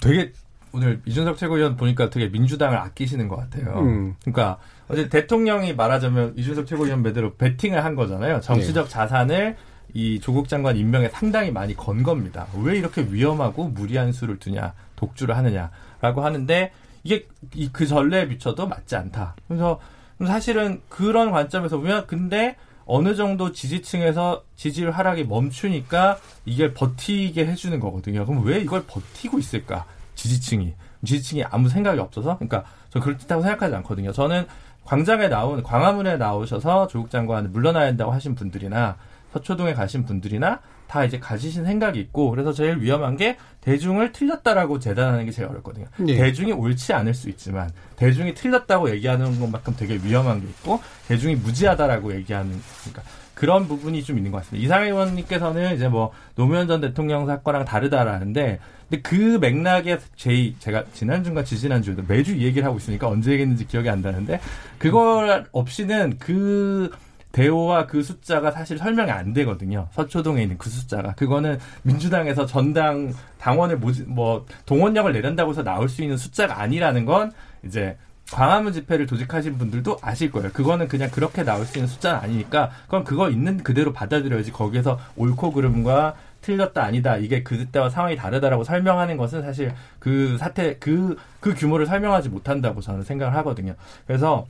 되게 오늘 이준석 최고위원 보니까 되게 민주당을 아끼시는 것 같아요. 음. 그러니까 어제 대통령이 말하자면 이준석 최고위원 매대로 베팅을 한 거잖아요. 정치적 자산을 이 조국 장관 임명에 상당히 많이 건 겁니다. 왜 이렇게 위험하고 무리한 수를 두냐, 독주를 하느냐라고 하는데 이게 이 그 전례에 비춰도 맞지 않다. 그래서 사실은 그런 관점에서 보면 근데 어느 정도 지지층에서 지지율 하락이 멈추니까 이게 버티게 해주는 거거든요. 그럼 왜 이걸 버티고 있을까? 지지층이 지지층이 아무 생각이 없어서 그러니까 저 그렇다고 생각하지 않거든요. 저는 광장에 나온 광화문에 나오셔서 조국 장관 물러나야 한다고 하신 분들이나 서초동에 가신 분들이나 다 이제 가지신 생각이 있고 그래서 제일 위험한 게 대중을 틀렸다라고 재단하는 게 제일 어렵거든요. 예. 대중이 옳지 않을 수 있지만 대중이 틀렸다고 얘기하는 것만큼 되게 위험한 게 있고 대중이 무지하다라고 얘기하는 그러니까 그런 부분이 좀 있는 것 같습니다. 이상해 의원님께서는 이제 뭐 노무현 전 대통령 사건랑 다르다라는데 근데 그 맥락에 제 제가 지난주인가 지지난주에도 매주 이 얘기를 하고 있으니까 언제 얘기했는지 기억이 안 나는데 그걸 없이는 그 대호와 그 숫자가 사실 설명이 안 되거든요. 서초동에 있는 그 숫자가. 그거는 민주당에서 전당 당원을 모집, 뭐, 동원령을 내린다고 해서 나올 수 있는 숫자가 아니라는 건 이제 광화문 집회를 조직하신 분들도 아실 거예요. 그거는 그냥 그렇게 나올 수 있는 숫자는 아니니까 그건 그거 있는 그대로 받아들여야지 거기에서 옳고 그름과 틀렸다 아니다 이게 그때와 상황이 다르다라고 설명하는 것은 사실 그 사태 그그 규모를 설명하지 못한다고 저는 생각을 하거든요. 그래서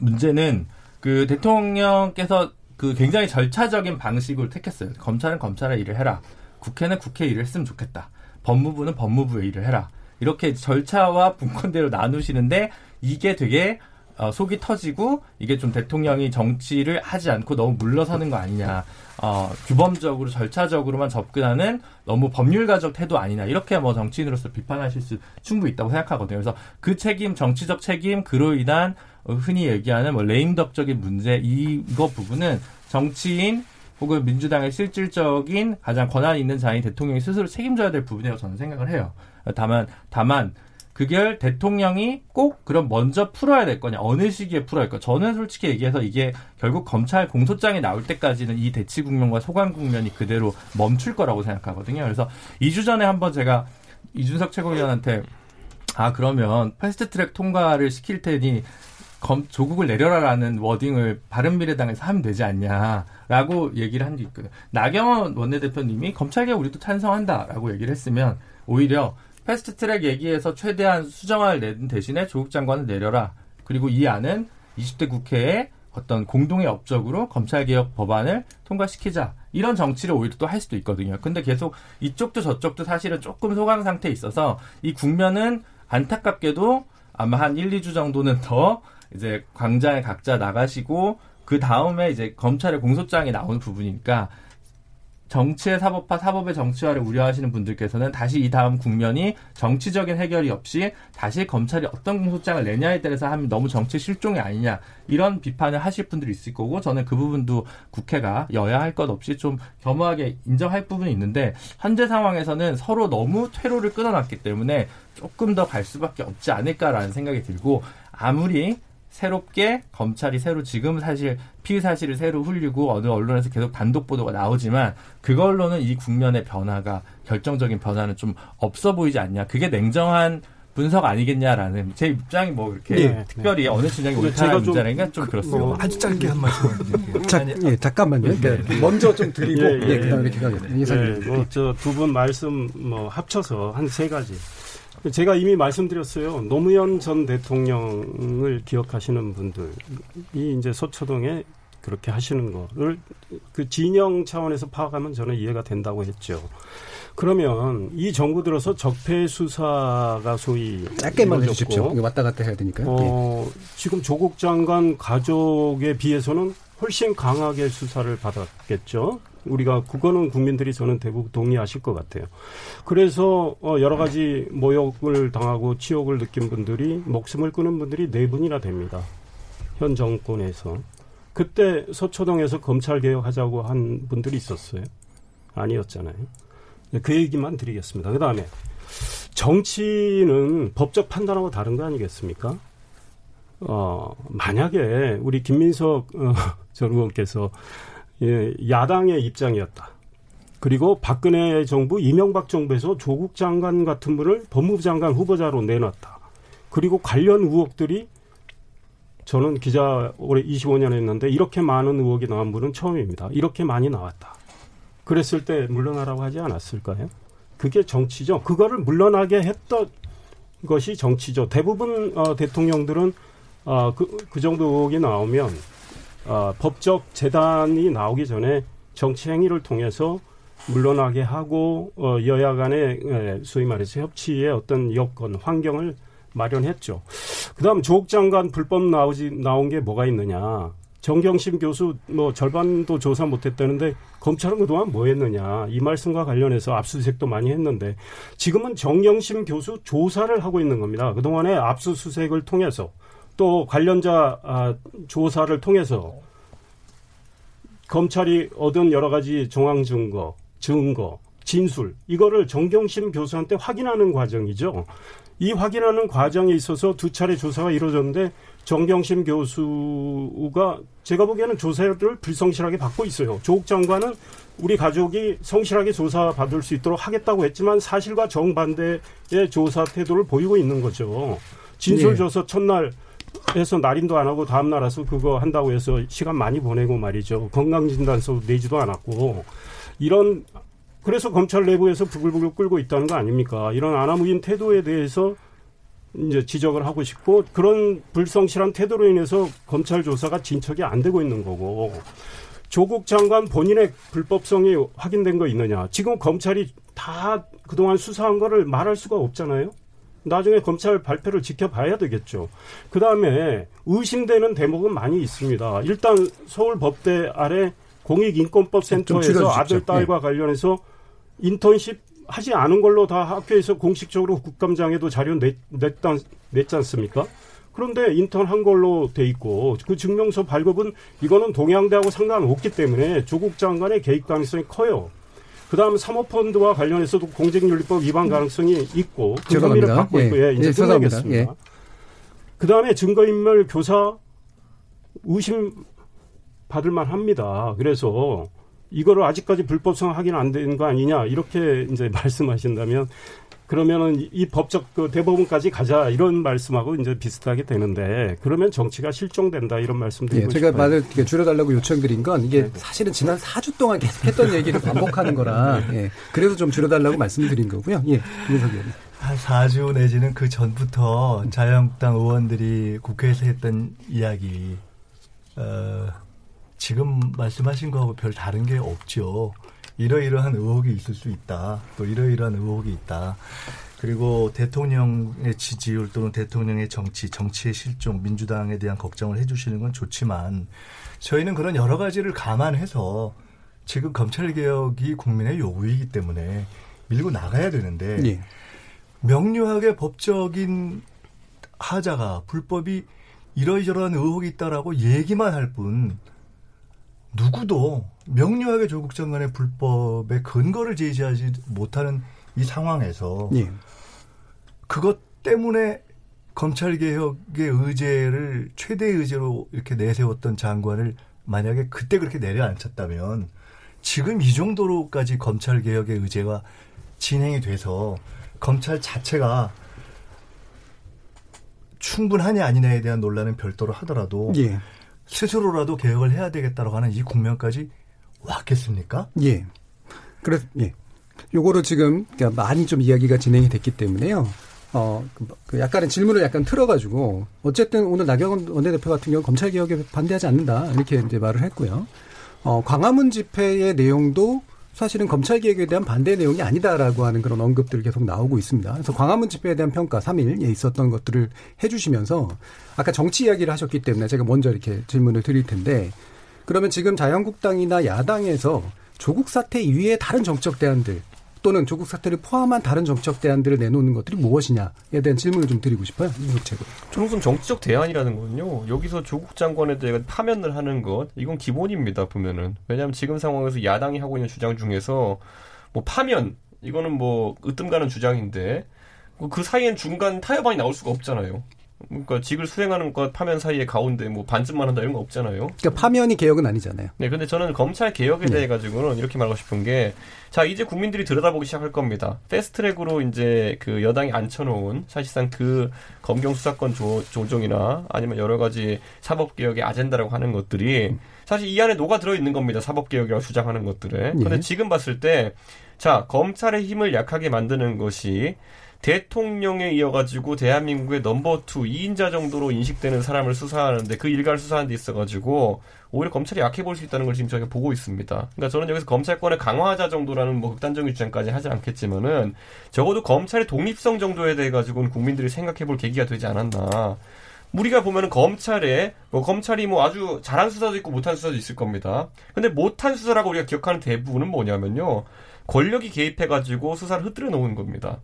문제는 그 대통령께서 그 굉장히 절차적인 방식으로 택했어요. 검찰은 검찰의 일을 해라. 국회는 국회 일을 했으면 좋겠다. 법무부는 법무부의 일을 해라. 이렇게 절차와 분권대로 나누시는데 이게 되게 어, 속이 터지고 이게 좀 대통령이 정치를 하지 않고 너무 물러서는 거 아니냐. 어, 규범적으로 절차적으로만 접근하는 너무 법률가적 태도 아니냐. 이렇게 뭐 정치인으로서 비판하실 수 충분히 있다고 생각하거든요. 그래서 그 책임, 정치적 책임, 그로 인한 어, 흔히 얘기하는 뭐 레임덕적인 문제 이거 부분은 정치인 혹은 민주당의 실질적인 가장 권한 있는 자인 대통령이 스스로 책임져야 될 부분이라고 저는 생각을 해요. 다만 다만 그걸 대통령이 꼭 그럼 먼저 풀어야 될 거냐 어느 시기에 풀어야 할 거냐 저는 솔직히 얘기해서 이게 결국 검찰 공소장이 나올 때까지는 이 대치 국면과 소관 국면이 그대로 멈출 거라고 생각하거든요. 그래서 2주 전에 한번 제가 이준석 최고위원한테 아 그러면 패스트트랙 통과를 시킬 테니 검, 조국을 내려라라는 워딩을 바른미래당에서 하면 되지 않냐라고 얘기를 한 게 있거든요. 나경원 원내대표님이 검찰개혁 우리도 찬성한다라고 얘기를 했으면 오히려 패스트트랙 얘기에서 최대한 수정안을 내는 대신에 조국 장관을 내려라. 그리고 이 안은 20대 국회에 어떤 공동의 업적으로 검찰개혁 법안을 통과시키자. 이런 정치를 오히려 또 할 수도 있거든요. 근데 계속 이쪽도 저쪽도 사실은 조금 소강 상태에 있어서 이 국면은 안타깝게도 아마 한 1, 2주 정도는 더 이제 광장에 각자 나가시고 그 다음에 이제 검찰의 공소장이 나오는 부분이니까 정치의 사법화, 사법의 정치화를 우려하시는 분들께서는 다시 이 다음 국면이 정치적인 해결이 없이 다시 검찰이 어떤 공소장을 내냐에 따라서 하면 너무 정치 실종이 아니냐 이런 비판을 하실 분들이 있을 거고 저는 그 부분도 국회가 여야 할 것 없이 좀 겸허하게 인정할 부분이 있는데 현재 상황에서는 서로 너무 퇴로를 끊어놨기 때문에 조금 더 갈 수밖에 없지 않을까라는 생각이 들고 아무리 새롭게 검찰이 새로 지금 사실 피의 사실을 새로 흘리고 어느 언론에서 계속 단독 보도가 나오지만 그걸로는 이 국면의 변화가 결정적인 변화는 좀 없어 보이지 않냐. 그게 냉정한 분석 아니겠냐라는 제 입장이 뭐 이렇게 네, 특별히 어느 진영이 네, 옳다는 제가 좀 좀 그렇습니다. 뭐 아주 짧게 한. 자, 예, 잠깐만요. 네, 먼저 좀 드리고 예, 예, 예, 그다음에 이렇게 가겠습니다. 이사님. 네, 뭐저 두 분 말씀 뭐 합쳐서 한 세 가지. 제가 이미 말씀드렸어요. 노무현 전 대통령을 기억하시는 분들이 이제 소초동에 그렇게 하시는 거를 그 진영 차원에서 파악하면 저는 이해가 된다고 했죠. 그러면 이 정부 들어서 적폐 수사가 소위 짧게만 해주십시오. 왔다 갔다 해야 되니까요. 예. 어, 지금 조국 장관 가족에 비해서는 훨씬 강하게 수사를 받았겠죠. 우리가 그거는 국민들이 저는 대부분 동의하실 것 같아요. 그래서 어, 여러 가지 모욕을 당하고 치욕을 느낀 분들이 목숨을 끊은 분들이 네 분이나 됩니다. 현 정권에서 그때 서초동에서 검찰 개혁하자고 한 분들이 있었어요. 아니었잖아요. 네, 그 얘기만 드리겠습니다. 그 다음에 정치는 법적 판단하고 다른 거 아니겠습니까? 어, 만약에 우리 김민석 어, 전 의원께서 예, 야당의 입장이었다. 그리고 박근혜 정부, 이명박 정부에서 조국 장관 같은 분을 법무부 장관 후보자로 내놨다. 그리고 관련 의혹들이 저는 기자 올해 25년 했는데 이렇게 많은 의혹이 나온 분은 처음입니다. 이렇게 많이 나왔다. 그랬을 때 물러나라고 하지 않았을까요? 그게 정치죠. 그거를 물러나게 했던 것이 정치죠. 대부분 어, 대통령들은 어, 그, 그 정도 의혹이 나오면 어, 법적 재단이 나오기 전에 정치 행위를 통해서 물러나게 하고 어, 여야 간의 에, 소위 말해서 협치의 어떤 여건 환경을 마련했죠. 그다음 조국 장관 불법 나오지 나온 게 뭐가 있느냐? 정경심 교수 뭐 절반도 조사 못했다는데 검찰은 그동안 뭐 했느냐 이 말씀과 관련해서 압수수색도 많이 했는데 지금은 정경심 교수 조사를 하고 있는 겁니다. 그동안에 압수수색을 통해서 또 관련자 아, 조사를 통해서 검찰이 얻은 여러 가지 정황 증거, 증거, 진술 이거를 정경심 교수한테 확인하는 과정이죠. 이 확인하는 과정에 있어서 두 차례 조사가 이루어졌는데 정경심 교수가 제가 보기에는 조사를 불성실하게 받고 있어요. 조국 장관은 우리 가족이 성실하게 조사받을 수 있도록 하겠다고 했지만 사실과 정반대의 조사 태도를 보이고 있는 거죠. 진술 줘서 첫날 해서 날인도 안 하고 다음 날 와서 그거 한다고 해서 시간 많이 보내고 말이죠. 건강진단서 내지도 않았고 이런 그래서 검찰 내부에서 부글부글 끓고 있다는 거 아닙니까? 이런 아나무인 태도에 대해서 이제 지적을 하고 싶고 그런 불성실한 태도로 인해서 검찰 조사가 진척이 안 되고 있는 거고 조국 장관 본인의 불법성이 확인된 거 있느냐? 지금 검찰이 다 그동안 수사한 거를 말할 수가 없잖아요. 나중에 검찰 발표를 지켜봐야 되겠죠. 그 다음에 의심되는 대목은 많이 있습니다. 일단 서울법대 아래 공익인권법센터에서 아들 딸과 네. 관련해서 인턴십 하지 않은 걸로 다 학교에서 공식적으로 국감장에도 자료 냈, 냈지 않습니까? 그런데 인턴 한 걸로 돼 있고 그 증명서 발급은 이거는 동양대하고 상관없기 때문에 조국 장관의 개입 가능성이 커요. 그다음 사모펀드와 관련해서도 공직윤리법 위반 가능성이 있고 그 혐의를 받고 예. 있고 예, 이제 예, 끝나겠습니다. 예. 그다음에 증거인멸 교사 의심 받을 만합니다. 그래서 이거를 아직까지 불법성 확인 안 된 거 아니냐 이렇게 이제 말씀하신다면 그러면은 이 법적 그 대법원까지 가자 이런 말씀하고 이제 비슷하게 되는데 그러면 정치가 실종된다 이런 말씀드리고 예, 제가 싶어요. 말을 줄여달라고 요청드린 건 이게 네. 사실은 지난 4주 동안 계속 했던 얘기를 반복하는 거라 예, 그래서 좀 줄여달라고 말씀드린 거고요. 예, 김석 의원님. 한 4주 내지는 그 전부터 자유한국당 의원들이 국회에서 했던 이야기 어, 지금 말씀하신 거하고 별 다른 게 없죠. 이러이러한 의혹이 있을 수 있다. 또 이러이러한 의혹이 있다. 그리고 대통령의 지지율 또는 대통령의 정치, 정치의 실종, 민주당에 대한 걱정을 해주시는 건 좋지만 저희는 그런 여러 가지를 감안해서 지금 검찰 개혁이 국민의 요구이기 때문에 밀고 나가야 되는데 예. 명료하게 법적인 하자가 불법이 이러이러한 의혹이 있다라고 얘기만 할 뿐 누구도 명료하게 조국 장관의 불법의 근거를 제시하지 못하는 이 상황에서 예. 그것 때문에 검찰 개혁의 의제를 최대 의제로 이렇게 내세웠던 장관을 만약에 그때 그렇게 내려앉혔다면 지금 이 정도로까지 검찰 개혁의 의제가 진행이 돼서 검찰 자체가 충분하냐 아니냐에 대한 논란은 별도로 하더라도 예. 스스로라도 개혁을 해야 되겠다라고 하는 이 국면까지 왔겠습니까? 예. 그래서 예. 요거를 지금 그러니까 많이 좀 이야기가 진행이 됐기 때문에요. 어, 그, 그 약간의 질문을 약간 틀어가지고 어쨌든 오늘 나경원 원내대표 같은 경우 검찰 개혁에 반대하지 않는다 이렇게 이제 말을 했고요. 어, 광화문 집회의 내용도 사실은 검찰 개혁에 대한 반대 내용이 아니다라고 하는 그런 언급들이 계속 나오고 있습니다. 그래서 광화문 집회에 대한 평가 3일에 있었던 것들을 해주시면서 아까 정치 이야기를 하셨기 때문에 제가 먼저 이렇게 질문을 드릴 텐데 그러면 지금 자유한국당이나 야당에서 조국 사태 이외의 다른 정책 대안들 또는 조국 사태를 포함한 다른 정책 대안들을 내놓는 것들이 무엇이냐에 대한 질문을 좀 드리고 싶어요. 저는 우선 정치적 대안이라는 건요. 여기서 조국 장관에 대해 파면을 하는 것 이건 기본입니다. 보면은 왜냐하면 지금 상황에서 야당이 하고 있는 주장 중에서 뭐 파면 이거는 뭐 으뜸 가는 주장인데 그 사이엔 중간 타협안이 나올 수가 없잖아요. 그러니까 직을 수행하는 것 파면 사이에 가운데 뭐 반쯤만 한다 이런 거 없잖아요. 그러니까 파면이 개혁은 아니잖아요. 네, 근데 저는 검찰 개혁에 네. 대해 가지고는 이렇게 말하고 싶은 게, 자 이제 국민들이 들여다보기 시작할 겁니다. 패스트트랙으로 이제 그 여당이 앉혀놓은 사실상 그 검경 수사권 조, 조정이나 아니면 여러 가지 사법 개혁의 아젠다라고 하는 것들이 사실 이 안에 녹아 들어 있는 겁니다. 사법 개혁이라고 주장하는 것들에. 네. 근데 지금 봤을 때, 자 검찰의 힘을 약하게 만드는 것이 대통령에 이어가지고 대한민국의 number two 2인자 정도로 인식되는 사람을 수사하는데 그 일가를 수사하는 데 있어가지고 오히려 검찰이 약해 보일 수 있다는 걸 지금 저희가 보고 있습니다. 그러니까 저는 여기서 검찰권을 강화하자 정도라는 뭐 극단적인 주장까지 하지 않겠지만은 적어도 검찰의 독립성 정도에 대해 가지고는 국민들이 생각해 볼 계기가 되지 않았나. 우리가 보면은 검찰에 뭐 검찰이 뭐 아주 잘한 수사도 있고 못한 수사도 있을 겁니다. 근데 못한 수사라고 우리가 기억하는 대부분은 뭐냐면요. 권력이 개입해 가지고 수사를 흐트려 놓은 겁니다.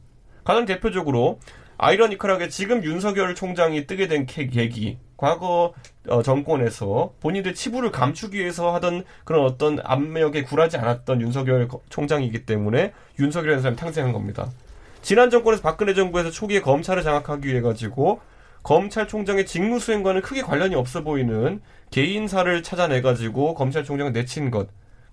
가장 대표적으로 아이러니컬하게 지금 윤석열 총장이 뜨게 된 계- 계기 과거 어, 정권에서 본인들 치부를 감추기 위해서 하던 그런 어떤 압력에 굴하지 않았던 윤석열 거- 총장이기 때문에 윤석열이라는 사람이 탄생한 겁니다. 지난 정권에서 박근혜 정부에서 초기에 검찰을 장악하기 위해 가지고 검찰총장의 직무 수행과는 크게 관련이 없어 보이는 개인사를 찾아내 가지고 검찰총장을 내친 것.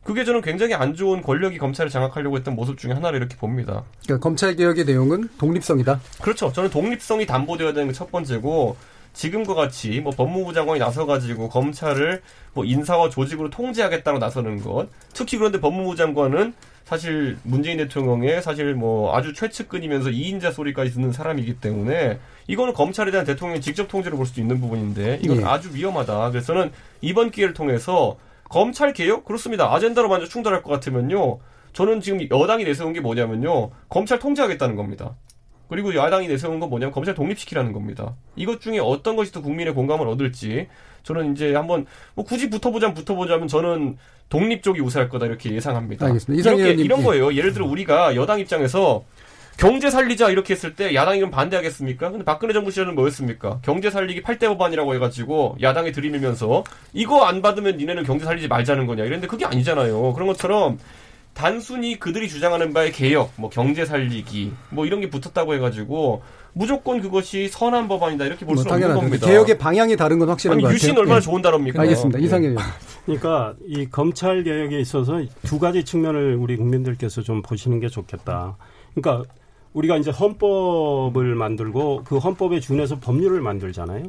그게 저는 굉장히 안 좋은 권력이 검찰을 장악하려고 했던 모습 중에 하나를 이렇게 봅니다. 그러니까 검찰 개혁의 내용은 독립성이다. 그렇죠. 저는 독립성이 담보되어야 되는 게 첫 번째고 지금과 같이 뭐 법무부 장관이 나서가지고 검찰을 뭐 인사와 조직으로 통제하겠다고 나서는 것. 특히 그런데 법무부 장관은 사실 문재인 대통령의 사실 뭐 아주 최측근이면서 2인자 소리까지 듣는 사람이기 때문에 이거는 검찰에 대한 대통령의 직접 통제를 볼 수도 있는 부분인데 이건 예. 아주 위험하다. 그래서 저는 이번 기회를 통해서 검찰 개혁 그렇습니다. 아젠다로 만약 충돌할 것 같으면요. 저는 지금 여당이 내세운 게 뭐냐면요. 검찰 통제하겠다는 겁니다. 그리고 야당이 내세운 건 뭐냐면 검찰 독립시키라는 겁니다. 이것 중에 어떤 것이 더 국민의 공감을 얻을지 저는 이제 한번 뭐 굳이 붙어보자면 붙어보자면 저는 독립 쪽이 우세할 거다 이렇게 예상합니다. 알겠습니다. 이렇게 의원님, 이런 예. 거예요. 예를 들어 우리가 여당 입장에서 경제 살리자 이렇게 했을 때 야당이 그럼 반대하겠습니까? 근데 박근혜 정부 시절은 뭐였습니까? 경제 살리기 8대 법안이라고 해가지고 야당에 들이밀면서 이거 안 받으면 니네는 경제 살리지 말자는 거냐 이랬는데 그게 아니잖아요. 그런 것처럼 단순히 그들이 주장하는 바의 개혁, 뭐 경제 살리기, 뭐 이런 게 붙었다고 해가지고 무조건 그것이 선한 법안이다 이렇게 볼 뭐 수는 없는 당연하죠. 겁니다. 개혁의 방향이 다른 건 확실한 같아요. 유신 얼마나 예. 좋은 단어입니까? 알겠습니다. 예. 의원. 그러니까 이 검찰 개혁에 있어서 두 가지 측면을 우리 국민들께서 좀 보시는 게 좋겠다. 그러니까 우리가 이제 헌법을 만들고 그 헌법에 준해서 법률을 만들잖아요.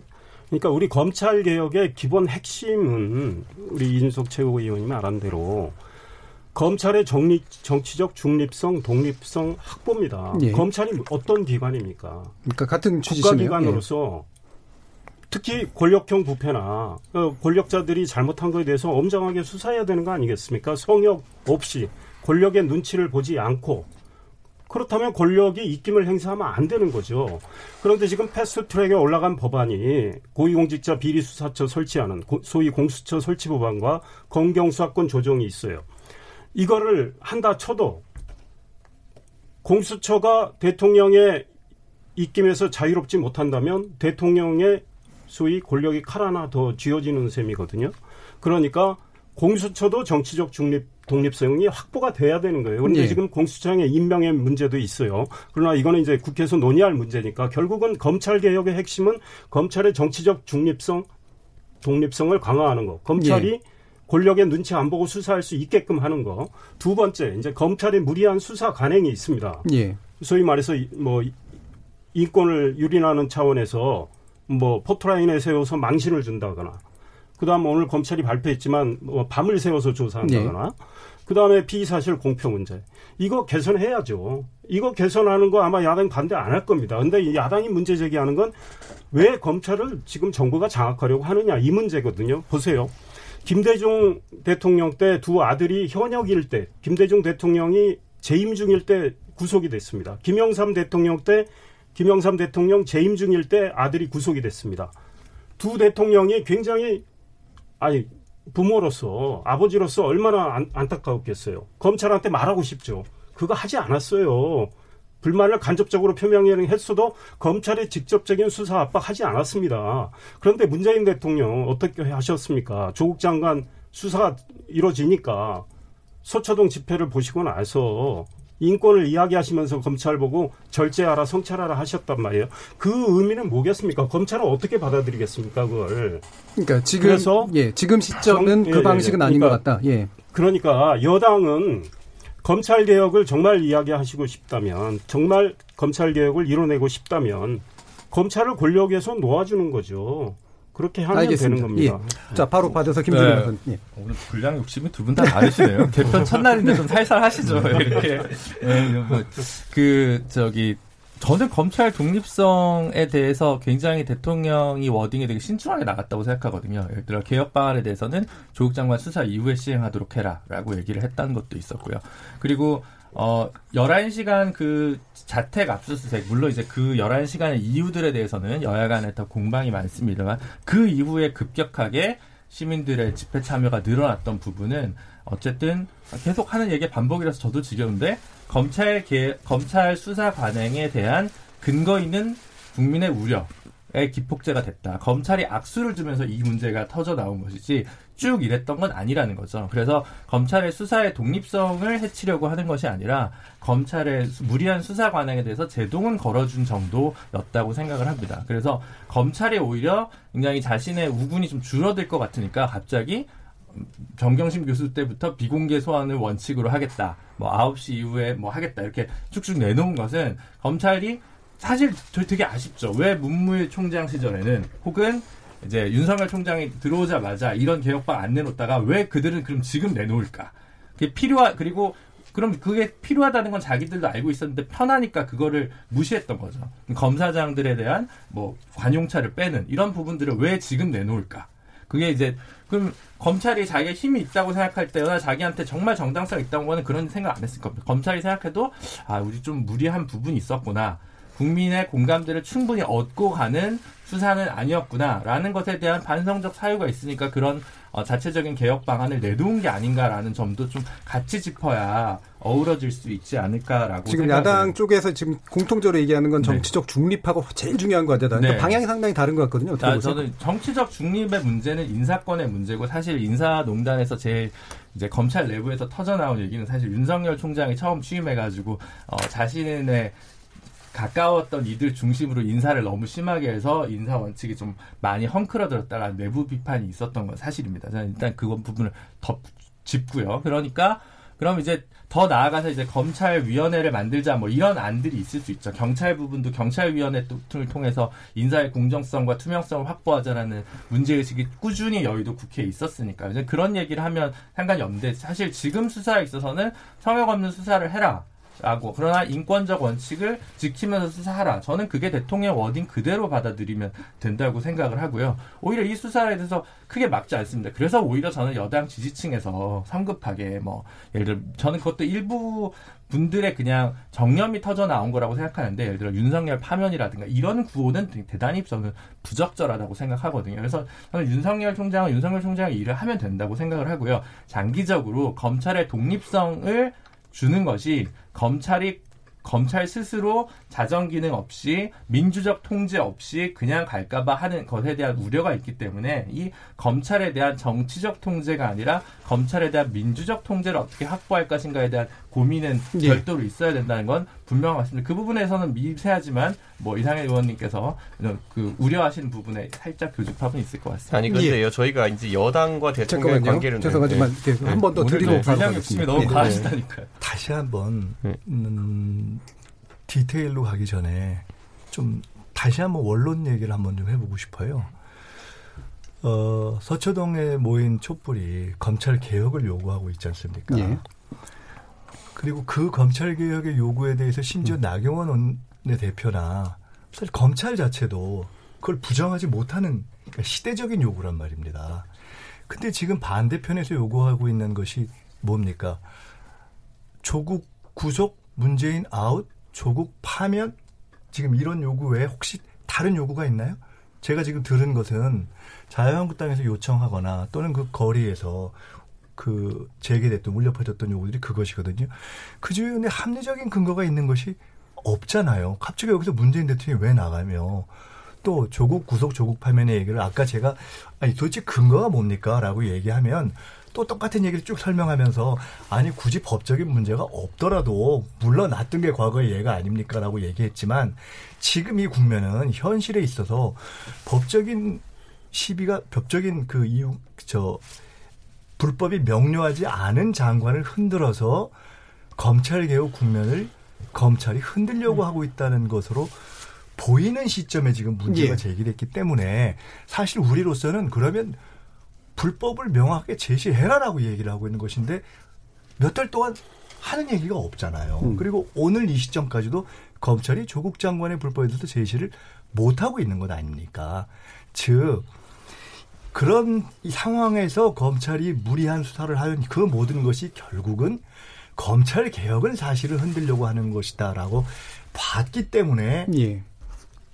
그러니까 우리 검찰 개혁의 기본 핵심은 우리 이준석 최고위원이 말한 대로 검찰의 정리, 정치적 중립성, 독립성 확보입니다. 예. 검찰이 어떤 기관입니까? 그러니까 같은. 국가기관으로서 특히 권력형 부패나 어, 권력자들이 잘못한 것에 대해서 엄정하게 수사해야 되는 거 아니겠습니까? 성역 없이 권력의 눈치를 보지 않고 그렇다면 권력이 입김을 행사하면 안 되는 거죠. 그런데 지금 패스트트랙에 올라간 법안이 고위공직자 비리수사처 설치하는 소위 공수처 설치 법안과 검경수사권 조정이 있어요. 이거를 한다 쳐도 공수처가 대통령의 입김에서 자유롭지 못한다면 대통령의 소위 권력이 칼 하나 더 쥐어지는 셈이거든요. 그러니까 공수처도 정치적 중립 독립성이 확보가 돼야 되는 거예요. 그런데 네. 지금 공수처의 임명의 문제도 있어요. 그러나 이거는 이제 국회에서 논의할 문제니까 결국은 검찰 개혁의 핵심은 검찰의 정치적 중립성, 독립성을 강화하는 거. 검찰이 네. 권력의 눈치 안 보고 수사할 수 있게끔 하는 거. 두 번째, 이제 검찰의 무리한 수사 관행이 있습니다. 네. 소위 말해서 뭐 인권을 유린하는 차원에서 뭐 포토라인에 세워서 망신을 준다거나 그다음 오늘 검찰이 발표했지만 뭐 밤을 새워서 조사한다거나 네. 그다음에 피의사실 공표 문제 이거 개선해야죠. 이거 개선하는 거 아마 야당 반대 안 할 겁니다. 근데 야당이 문제 제기하는 건 왜 검찰을 지금 정부가 장악하려고 하느냐 이 문제거든요. 보세요. 김대중 대통령 때 두 아들이 현역일 때 김대중 대통령이 재임 중일 때 구속이 됐습니다. 김영삼 대통령 때 김영삼 대통령 재임 중일 때 아들이 구속이 됐습니다. 두 대통령이 굉장히 아니 부모로서 아버지로서 얼마나 안, 안타까웠겠어요. 검찰한테 말하고 싶죠. 그거 하지 않았어요. 불만을 간접적으로 표명했어도 검찰의 직접적인 수사 압박하지 않았습니다. 그런데 문재인 대통령 어떻게 하셨습니까? 조국 장관 수사가 이루어지니까 서초동 집회를 보시고 나서 인권을 이야기하시면서 검찰 보고 절제하라 성찰하라 하셨단 말이에요. 그 의미는 뭐겠습니까? 검찰은 어떻게 받아들이겠습니까? 그걸. 그러니까 지금 그래서 예, 지금 시점은 정, 그 예, 방식은 예, 아닌 그러니까, 것 같다. 예. 그러니까 여당은 검찰 개혁을 정말 이야기하시고 싶다면 정말 검찰 개혁을 이뤄내고 싶다면 검찰을 권력에서 놓아주는 거죠. 그렇게 하면 알겠습니다. 되는 겁니다. 예. 자, 바로 받아서 김준호 네. 선 예. 오늘 분량 욕심이 두 분다 다르시네요. 개편 첫날인데 좀 살살 하시죠. 이렇게. 네, 뭐, 그, 저기, 저는 검찰 독립성에 대해서 굉장히 대통령이 워딩이 되게 신중하게 나갔다고 생각하거든요. 예를 들어 개혁 방안에 대해서는 조국 장관 수사 이후에 시행하도록 해라라고 얘기를 했다는 것도 있었고요. 그리고 어 11시간 그 자택 압수수색 물론 이제 그 11시간의 이유들에 대해서는 여야 간에 더 공방이 많습니다만 그 이후에 급격하게 시민들의 집회 참여가 늘어났던 부분은 어쨌든 계속 하는 얘기 반복이라서 저도 지겨운데 검찰 개, 검찰 수사 관행에 대한 근거 있는 국민의 우려의 기폭제가 됐다. 검찰이 악수를 주면서 이 문제가 터져 나온 것이지 쭉 이랬던 건 아니라는 거죠. 그래서 검찰의 수사의 독립성을 해치려고 하는 것이 아니라 검찰의 무리한 수사 관행에 대해서 제동은 걸어준 정도였다고 생각을 합니다. 그래서 검찰이 오히려 굉장히 자신의 우군이 좀 줄어들 것 같으니까 갑자기 정경심 교수 때부터 비공개 소환을 원칙으로 하겠다. 뭐 9시 이후에 뭐 하겠다. 이렇게 쭉쭉 내놓은 것은 검찰이 사실 저 되게 아쉽죠. 왜 문무일 총장 시절에는 혹은 이제 윤석열 총장이 들어오자마자 이런 개혁방 안 내놓다가 왜 그들은 그럼 지금 내놓을까? 그게 필요하 그리고 그럼 그게 필요하다는 건 자기들도 알고 있었는데 편하니까 그거를 무시했던 거죠. 검사장들에 대한 뭐 관용차를 빼는 이런 부분들을 왜 지금 내놓을까? 그게 이제 그럼 검찰이 자기가 힘이 있다고 생각할 때나 자기한테 정말 정당성 있다고 하는 그런 생각 안 했을 겁니다. 검찰이 생각해도 아 우리 좀 무리한 부분이 있었구나. 국민의 공감대를 충분히 얻고 가는 수사는 아니었구나라는 것에 대한 반성적 사유가 있으니까 그런 어, 자체적인 개혁 방안을 내놓은 게 아닌가라는 점도 좀 같이 짚어야 어우러질 수 있지 않을까라고 지금 야당 쪽에서 지금 공통적으로 얘기하는 건 네. 정치적 네. 중립하고 제일 중요한 과제다. 그러니까 네. 방향이 상당히 다른 것 같거든요. 어떻게 아, 저는 정치적 중립의 문제는 인사권의 문제고 사실 인사농단에서 제일 이제 검찰 내부에서 터져 나온 얘기는 사실 윤석열 총장이 처음 취임해가지고 어, 자신의 가까웠던 이들 중심으로 인사를 너무 심하게 해서 인사 원칙이 좀 많이 헝클어들었다라는 내부 비판이 있었던 건 사실입니다. 저는 일단 그건 부분을 더 짚고요. 그러니까 그럼 이제 더 나아가서 이제 검찰위원회를 만들자 뭐 이런 안들이 있을 수 있죠. 경찰 부분도 경찰위원회를 통해서 인사의 공정성과 투명성을 확보하자라는 문제의식이 꾸준히 여의도 국회에 있었으니까 이제 그런 얘기를 하면 상관이 없는데 사실 지금 수사에 있어서는 성역 없는 수사를 해라. 하고 그러나 인권적 원칙을 지키면서 수사하라. 저는 그게 대통령 워딩 그대로 받아들이면 된다고 생각을 하고요. 오히려 이 수사에 대해서 크게 막지 않습니다. 그래서 오히려 저는 여당 지지층에서 성급하게 뭐 예를 들어 저는 그것도 일부 분들의 그냥 정념이 터져 나온 거라고 생각하는데 예를 들어 윤석열 파면이라든가 이런 구호는 대단히 저는 부적절하다고 생각하거든요. 그래서 저는 윤석열 총장은 윤석열 총장의 일을 하면 된다고 생각을 하고요. 장기적으로 검찰의 독립성을 주는 것이 검찰이 검찰 스스로 자정 기능 없이 민주적 통제 없이 그냥 갈까봐 하는 것에 대한 우려가 있기 때문에 이 검찰에 대한 정치적 통제가 아니라 검찰에 대한 민주적 통제를 어떻게 확보할 것인가에 대한 고민은 예. 별도로 있어야 된다는 건 분명한 것 같습니다. 그 부분에서는 미세하지만 뭐 이상해 의원님께서 그 우려하시는 부분에 살짝 교집합은 있을 것 같습니다. 아니 근데요 저희가 이제 여당과 대통령의 잠깐만요. 관계를 죄송하지만 네. 한번 더 드리고 바로 분량 욕심이 가겠습니다. 너무 네. 과하시다니까요. 다시 한번 네. 음, 디테일로 가기 전에 좀 다시 한번 원론 얘기를 한번 좀 해보고 싶어요. 어, 서초동에 모인 촛불이 검찰 개혁을 요구하고 있지 않습니까? 예. 그리고 그 검찰 개혁의 요구에 대해서 심지어 나경원 원내 대표나 사실 검찰 자체도 그걸 부정하지 못하는 그러니까 시대적인 요구란 말입니다. 근데 지금 반대편에서 요구하고 있는 것이 뭡니까? 조국 구속, 문재인 아웃, 조국 파면? 지금 이런 요구 외에 혹시 다른 요구가 있나요? 제가 지금 들은 것은 자유한국당에서 요청하거나 또는 그 거리에서 그 제기됐던 울려 퍼졌던 요구들이 그것이거든요. 그 주변에 합리적인 근거가 있는 것이 없잖아요. 갑자기 여기서 문재인 대통령이 왜 나가며 또 조국 구속 조국 파면의 얘기를 아까 제가 아니 도대체 근거가 뭡니까라고 얘기하면 또 똑같은 얘기를 쭉 설명하면서 아니 굳이 법적인 문제가 없더라도 물러났던 게 과거의 예가 아닙니까라고 얘기했지만 지금 이 국면은 현실에 있어서 법적인 시비가 법적인 그 이유 저 불법이 명료하지 않은 장관을 흔들어서 검찰 개혁 국면을 검찰이 흔들려고 하고 있다는 것으로 보이는 시점에 지금 문제가 예. 제기됐기 때문에 사실 우리로서는 그러면 불법을 명확하게 제시해라라고 얘기를 하고 있는 것인데 몇 달 동안 하는 얘기가 없잖아요. 음. 그리고 오늘 이 시점까지도 검찰이 조국 장관의 불법에 대해서 제시를 못 하고 있는 것 아닙니까? 즉 그런 이 상황에서 검찰이 무리한 수사를 하는 그 모든 것이 결국은 검찰 개혁을 사실을 흔들려고 하는 것이다라고 봤기 때문에 예.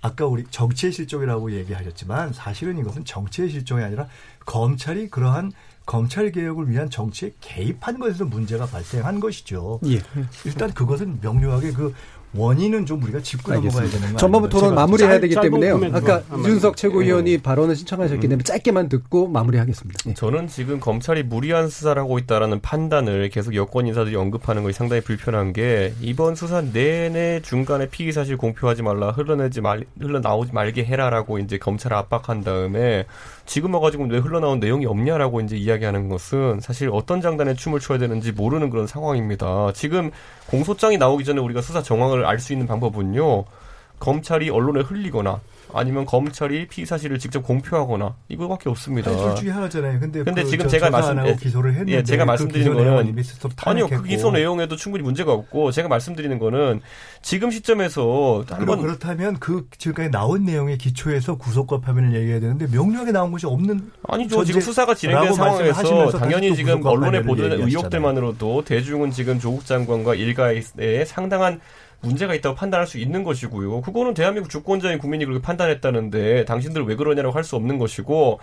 아까 우리 정치의 실종이라고 얘기하셨지만 사실은 이것은 정치의 실종이 아니라 검찰이 그러한 검찰 개혁을 위한 정치에 개입한 것에서 문제가 발생한 것이죠. 예. 일단 그것은 명료하게 그 원인은 좀 우리가 짚고 넘어가야 되는 거 전반부 토론 마무리해야 짧- 되기 때문에요. 아까. 윤석 최고위원이 예. 발언을 신청하셨기 때문에 짧게만 듣고 마무리하겠습니다. 예. 저는 지금 검찰이 무리한 수사를 하고 있다라는 판단을 계속 여권 인사들이 언급하는 것이 상당히 불편한 게 이번 수사 내내 중간에 피의 사실 공표하지 말라 흘러내지 말 흘러나오지 말게 해라라고 이제 검찰을 압박한 다음에 지금 와가지고 왜 흘러나온 내용이 없냐라고 이제 이야기하는 것은 사실 어떤 장단에 춤을 춰야 되는지 모르는 그런 상황입니다. 지금 공소장이 나오기 전에 우리가 수사 정황을 알 수 있는 방법은요. 검찰이 언론에 흘리거나 아니면 검찰이 피의 사실을 직접 공표하거나 이거밖에 없습니다. 둘 중에 하나잖아요. 근데, 근데 그 지금 저 제가 말씀- 예, 기소를 했는데 예, 제가 그 말씀드리는 거는 아니요, 그. 기소 내용에도 충분히 문제가 없고 제가 말씀드리는 거는 지금 시점에서 한번 그렇다면 그 지금까지 나온 내용의 기초에서 구속과 파면을 얘기해야 되는데 명료하게 나온 것이 없는 아니죠. 지금 수사가 진행된 상황에서 당연히 지금 언론에 보도된. 의혹들만으로도 대중은 지금 조국 장관과 일가에 상당한 문제가 있다고 판단할 수 있는 것이고요. 그거는 대한민국 주권자인 국민이 그렇게 판단했다는데 당신들 왜 그러냐라고 할 수 없는 것이고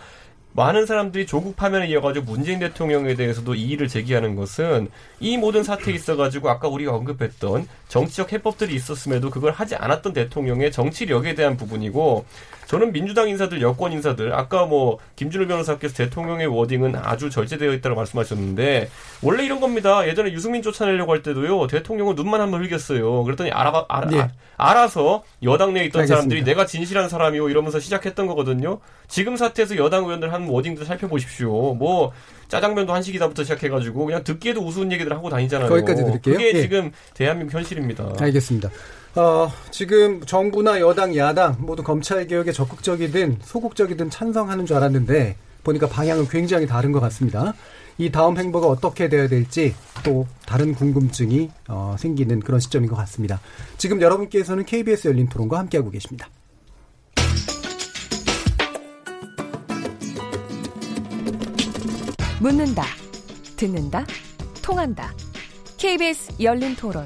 많은 사람들이 조국 파면에 이어가지고 문재인 대통령에 대해서도 이의를 제기하는 것은 이 모든 사태에 있어가지고 아까 우리가 언급했던 정치적 해법들이 있었음에도 그걸 하지 않았던 대통령의 정치력에 대한 부분이고 저는 민주당 인사들, 여권 인사들, 아까 뭐 김준일 변호사께서 대통령의 워딩은 아주 절제되어 있다고 말씀하셨는데 원래 이런 겁니다. 예전에 유승민 쫓아내려고 할 때도요 대통령은 눈만 한번 흘겼어요. 그랬더니 알아, 알아, 예. 알아서 여당 내에 있던 알겠습니다. 사람들이 내가 진실한 사람이요 이러면서 시작했던 거거든요. 지금 사태에서 여당 의원들 한 워딩들 살펴보십시오. 뭐 짜장면도 한식이다부터 시작해가지고 그냥 듣기에도 우스운 얘기들 하고 다니잖아요. 거기까지 드릴게요. 그게 예. 지금 대한민국 현실입니다. 알겠습니다. 어, 지금 정부나 여당, 야당 모두 검찰 개혁에 적극적이든 소극적이든 찬성하는 줄 알았는데 보니까 방향은 굉장히 다른 것 같습니다. 이 다음 행보가 어떻게 돼야 될지 또 다른 궁금증이 어, 생기는 그런 시점인 것 같습니다. 지금 여러분께서는 KBS 열린 토론과 함께하고 계십니다. 묻는다, 듣는다, 통한다. KBS 열린 토론.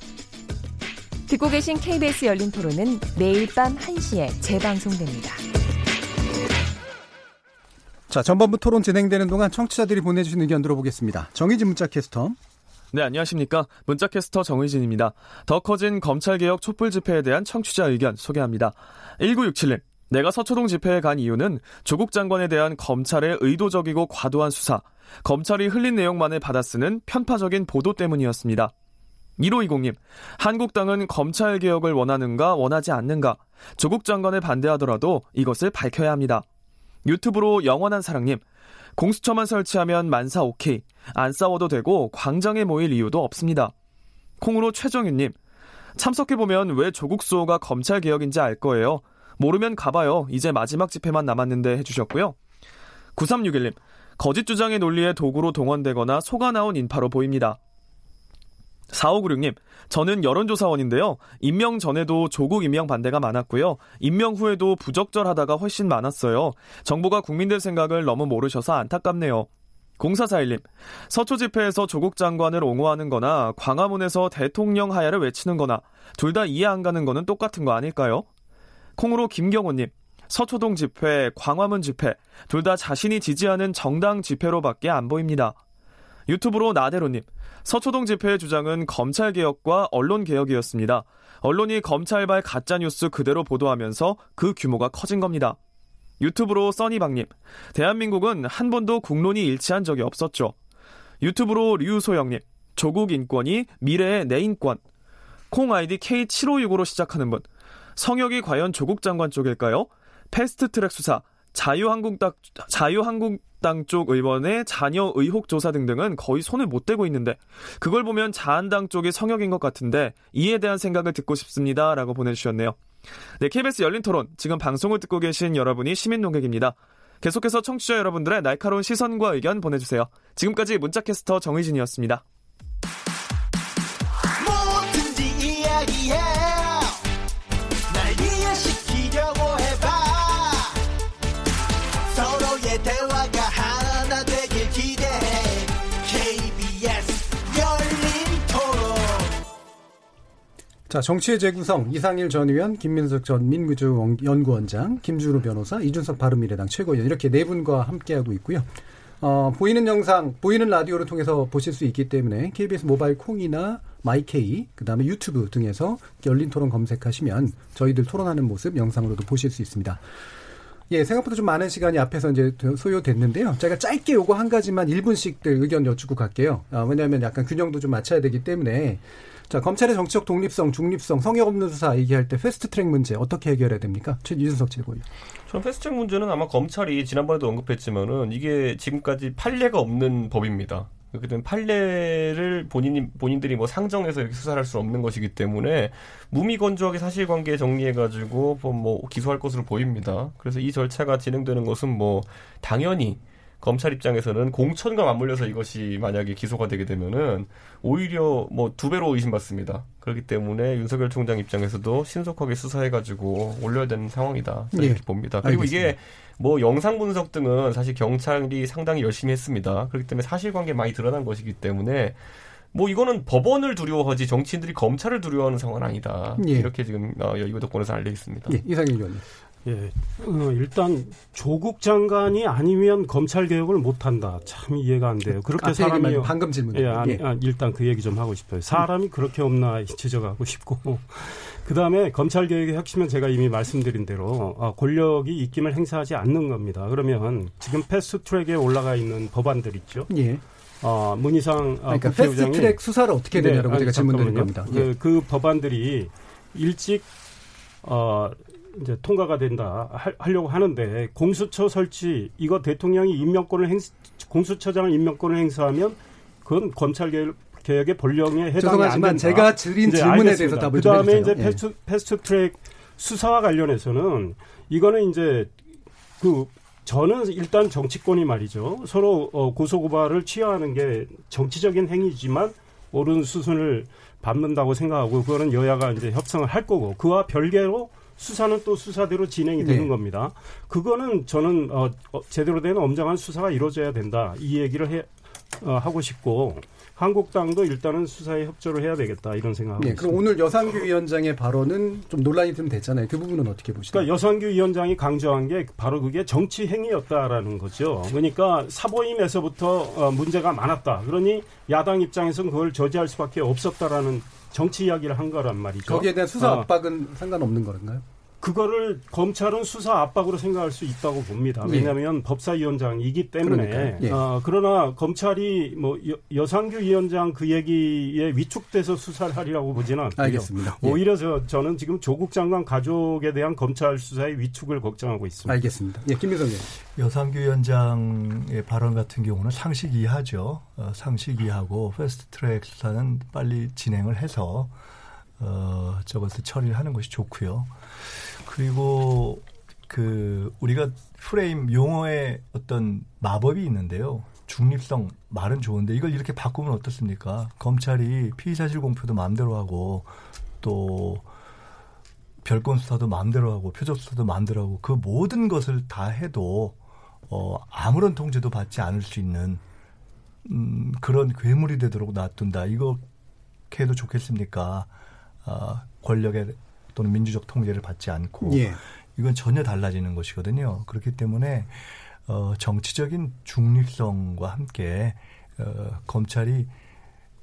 듣고 계신 KBS 열린 토론은 매일 밤 1시에 재방송됩니다. 자, 전반부 토론 진행되는 동안 청취자들이 보내주신 의견 들어보겠습니다. 정의진 문자 캐스터. 네, 안녕하십니까. 문자캐스터 정의진입니다. 더 커진 검찰개혁 촛불 집회에 대한 청취자 의견 소개합니다. 1967님. 내가 서초동 집회에 간 이유는 조국 장관에 대한 검찰의 의도적이고 과도한 수사, 검찰이 흘린 내용만을 받아쓰는 편파적인 보도 때문이었습니다. 1520님, 한국당은 검찰 개혁을 원하는가 원하지 않는가, 조국 장관을 반대하더라도 이것을 밝혀야 합니다. 유튜브로 영원한 사랑님, 공수처만 설치하면 만사 오케이, 안 싸워도 되고 광장에 모일 이유도 없습니다. 콩으로 최정윤님, 참석해보면 왜 조국 수호가 검찰 개혁인지 알 거예요. 모르면 가봐요. 이제 마지막 집회만 남았는데 해주셨고요. 9361님, 거짓 주장의 논리에 도구로 동원되거나 속아 나온 인파로 보입니다. 4596님, 저는 여론조사원인데요. 임명 전에도 조국 임명 반대가 많았고요. 임명 후에도 부적절하다가 훨씬 많았어요. 정부가 국민들 생각을 너무 모르셔서 안타깝네요. 0441님, 서초 집회에서 조국 장관을 옹호하는 거나 광화문에서 대통령 하야를 외치는 거나 둘 다 이해 안 가는 거는 똑같은 거 아닐까요? 콩으로 김경호님, 서초동 집회, 광화문 집회, 둘 다 자신이 지지하는 정당 집회로밖에 안 보입니다. 유튜브로 나대로님, 서초동 집회의 주장은 검찰개혁과 언론개혁이었습니다. 언론이 검찰발 가짜뉴스 그대로 보도하면서 그 규모가 커진 겁니다. 유튜브로 써니방님, 대한민국은 한 번도 국론이 일치한 적이 없었죠. 유튜브로 류소영님, 조국 인권이 미래의 내 인권. 콩 아이디 K7565로 시작하는 분, 성역이 과연 조국 장관 쪽일까요? 패스트 트랙 수사, 자유한국당, 자유한국당 쪽 의원의 자녀 의혹 조사 등등은 거의 손을 못 대고 있는데 그걸 보면 자한당 쪽이 성역인 것 같은데 이에 대한 생각을 듣고 싶습니다. 라고 보내주셨네요. 네, KBS 열린 토론. 지금 방송을 듣고 계신 여러분이 시민 농객입니다. 계속해서 청취자 여러분들의 날카로운 시선과 의견 보내주세요. 지금까지 문자캐스터 정의진이었습니다. 자, 정치의 재구성 이상일 전 의원, 김민석 전 민구주연구원장, 김주루 변호사, 이준석 바른미래당 최고위원 이렇게 네 분과 함께하고 있고요. 어, 보이는 영상, 보이는 라디오를 통해서 보실 수 있기 때문에 KBS 모바일 콩이나 마이케이, 그 다음에 유튜브 등에서 열린 토론 검색하시면 저희들 토론하는 모습 영상으로도 보실 수 있습니다. 예, 생각보다 좀 많은 시간이 앞에서 이제 소요됐는데요. 제가 짧게 요거 한 가지만 1분씩들 의견 여쭙고 갈게요. 아, 왜냐하면 약간 균형도 좀 맞춰야 되기 때문에. 자, 검찰의 정치적 독립성, 중립성, 성역 없는 수사 얘기할 때 패스트트랙 문제 어떻게 해결해야 됩니까? 최유준석 최고위원. 저는 패스트트랙 문제는 아마 검찰이 지난번에도 언급했지만은 이게 지금까지 판례가 없는 법입니다. 그렇기 판례를 본인이 본인들이 뭐 상정해서 이렇게 수사할 수 없는 것이기 때문에 무미건조하게 사실관계 정리해가지고 뭐 기소할 것으로 보입니다. 그래서 이 절차가 진행되는 것은 뭐 당연히 검찰 입장에서는 공천과 맞물려서 이것이 만약에 기소가 되게 되면은 오히려 뭐 두 배로 의심받습니다. 그렇기 때문에 윤석열 총장 입장에서도 신속하게 수사해가지고 올려야 되는 상황이다. 예. 이렇게 봅니다. 그리고 알겠습니다. 이게 뭐 영상 분석 등은 사실 경찰이 상당히 열심히 했습니다. 그렇기 때문에 사실관계 많이 드러난 것이기 때문에 뭐 이거는 법원을 두려워하지 정치인들이 검찰을 두려워하는 상황은 아니다. 예. 이렇게 지금 어, 여의도 권에서 알려 있습니다. 예, 이상일 의원님. 예, 어, 일단 조국 장관이 아니면 검찰 개혁을 못 한다. 참 이해가 안 돼요. 그렇게 앞에 사람이 얘기만 방금 질문. 예, 아니, 아, 일단 그 얘기 좀 하고 싶어요. 사람이 그렇게 없나 지적하고 싶고. 그 다음에 검찰 개혁의 핵심은 제가 이미 말씀드린 대로 아, 권력이 입김을 행사하지 않는 겁니다. 그러면 지금 패스트 트랙에 올라가 있는 법안들 있죠. 예. 어, 문희상 아, 그러니까 패스트트랙 수사를 어떻게 되냐라고 네, 제가 질문드린. 겁니다. 그, 예. 그 법안들이 일찍 어 이제 통과가 된다 하, 하려고 하는데 공수처 설치 이거 대통령이 임명권을 행 공수처장을 임명권을 행사하면 그건 검찰 개혁, 개혁의 본령에 해당이 안 죄송하지만. 제가 드린 질문에. 대해서 답을 그좀 다음에 해주세요. 이제 예. 패스트, 패스트 트랙 수사와 관련해서는 이거는 이제 그 저는 일단 정치권이 말이죠. 서로 어, 고소고발을 취하하는 게 정치적인 행위지만 옳은 수순을 밟는다고 생각하고 그거는 여야가 이제 협상을 할 거고 그와 별개로 수사는 또 수사대로 진행이 되는 네. 겁니다. 그거는 저는 어, 어, 제대로 된 엄정한 수사가 이루어져야 된다. 이 얘기를 해, 어, 하고 싶고 한국당도 일단은 수사에 협조를 해야 되겠다 이런 생각하고 예, 있습니다. 그럼 오늘 여상규 위원장의 발언은 좀 논란이 좀 됐잖아요. 그 부분은 어떻게 보시나요? 그러니까 여상규 위원장이 강조한 게 바로 그게 정치 행위였다라는 거죠. 그러니까 사보임에서부터 어, 문제가 많았다. 그러니 야당 입장에서는 그걸 저지할 수밖에 없었다라는 정치 이야기를 한 거란 말이죠. 거기에 대한 수사 어, 압박은 상관없는 건가요? 그거를 검찰은 수사 압박으로 생각할 수 있다고 봅니다. 예. 왜냐하면 법사위원장이기 때문에. 그러니까요. 예. 어, 그러나 검찰이 뭐 여, 상규 위원장 그 얘기에 위축돼서 수사를 하리라고 보지는 않고요. 알겠습니다. 예. 오히려 저, 저는 지금 조국 장관 가족에 대한 검찰 수사의 위축을 걱정하고 있습니다. 알겠습니다. 예, 김민석 의원. 여상규 위원장의 발언 같은 경우는 상식 이하죠. 어, 상식 이하고 패스트트랙 수사는 빨리 진행을 해서 어, 저것을 처리를 하는 것이 좋고요. 그리고 그 우리가 프레임 용어의 어떤 마법이 있는데요. 중립성 말은 좋은데 이걸 이렇게 바꾸면 어떻습니까? 검찰이 피의 사실 공표도 마음대로 하고 또 별건 수사도 마음대로 하고 표적 수사도 마음대로 하고 그 모든 것을 다 해도 어 아무런 통제도 받지 않을 수 있는 음 그런 괴물이 되도록 놔둔다. 이거 해도 좋겠습니까? 아 권력의 또는 민주적 통제를 받지 않고 예. 이건 전혀 달라지는 것이거든요. 그렇기 때문에 어, 정치적인 중립성과 함께 어, 검찰이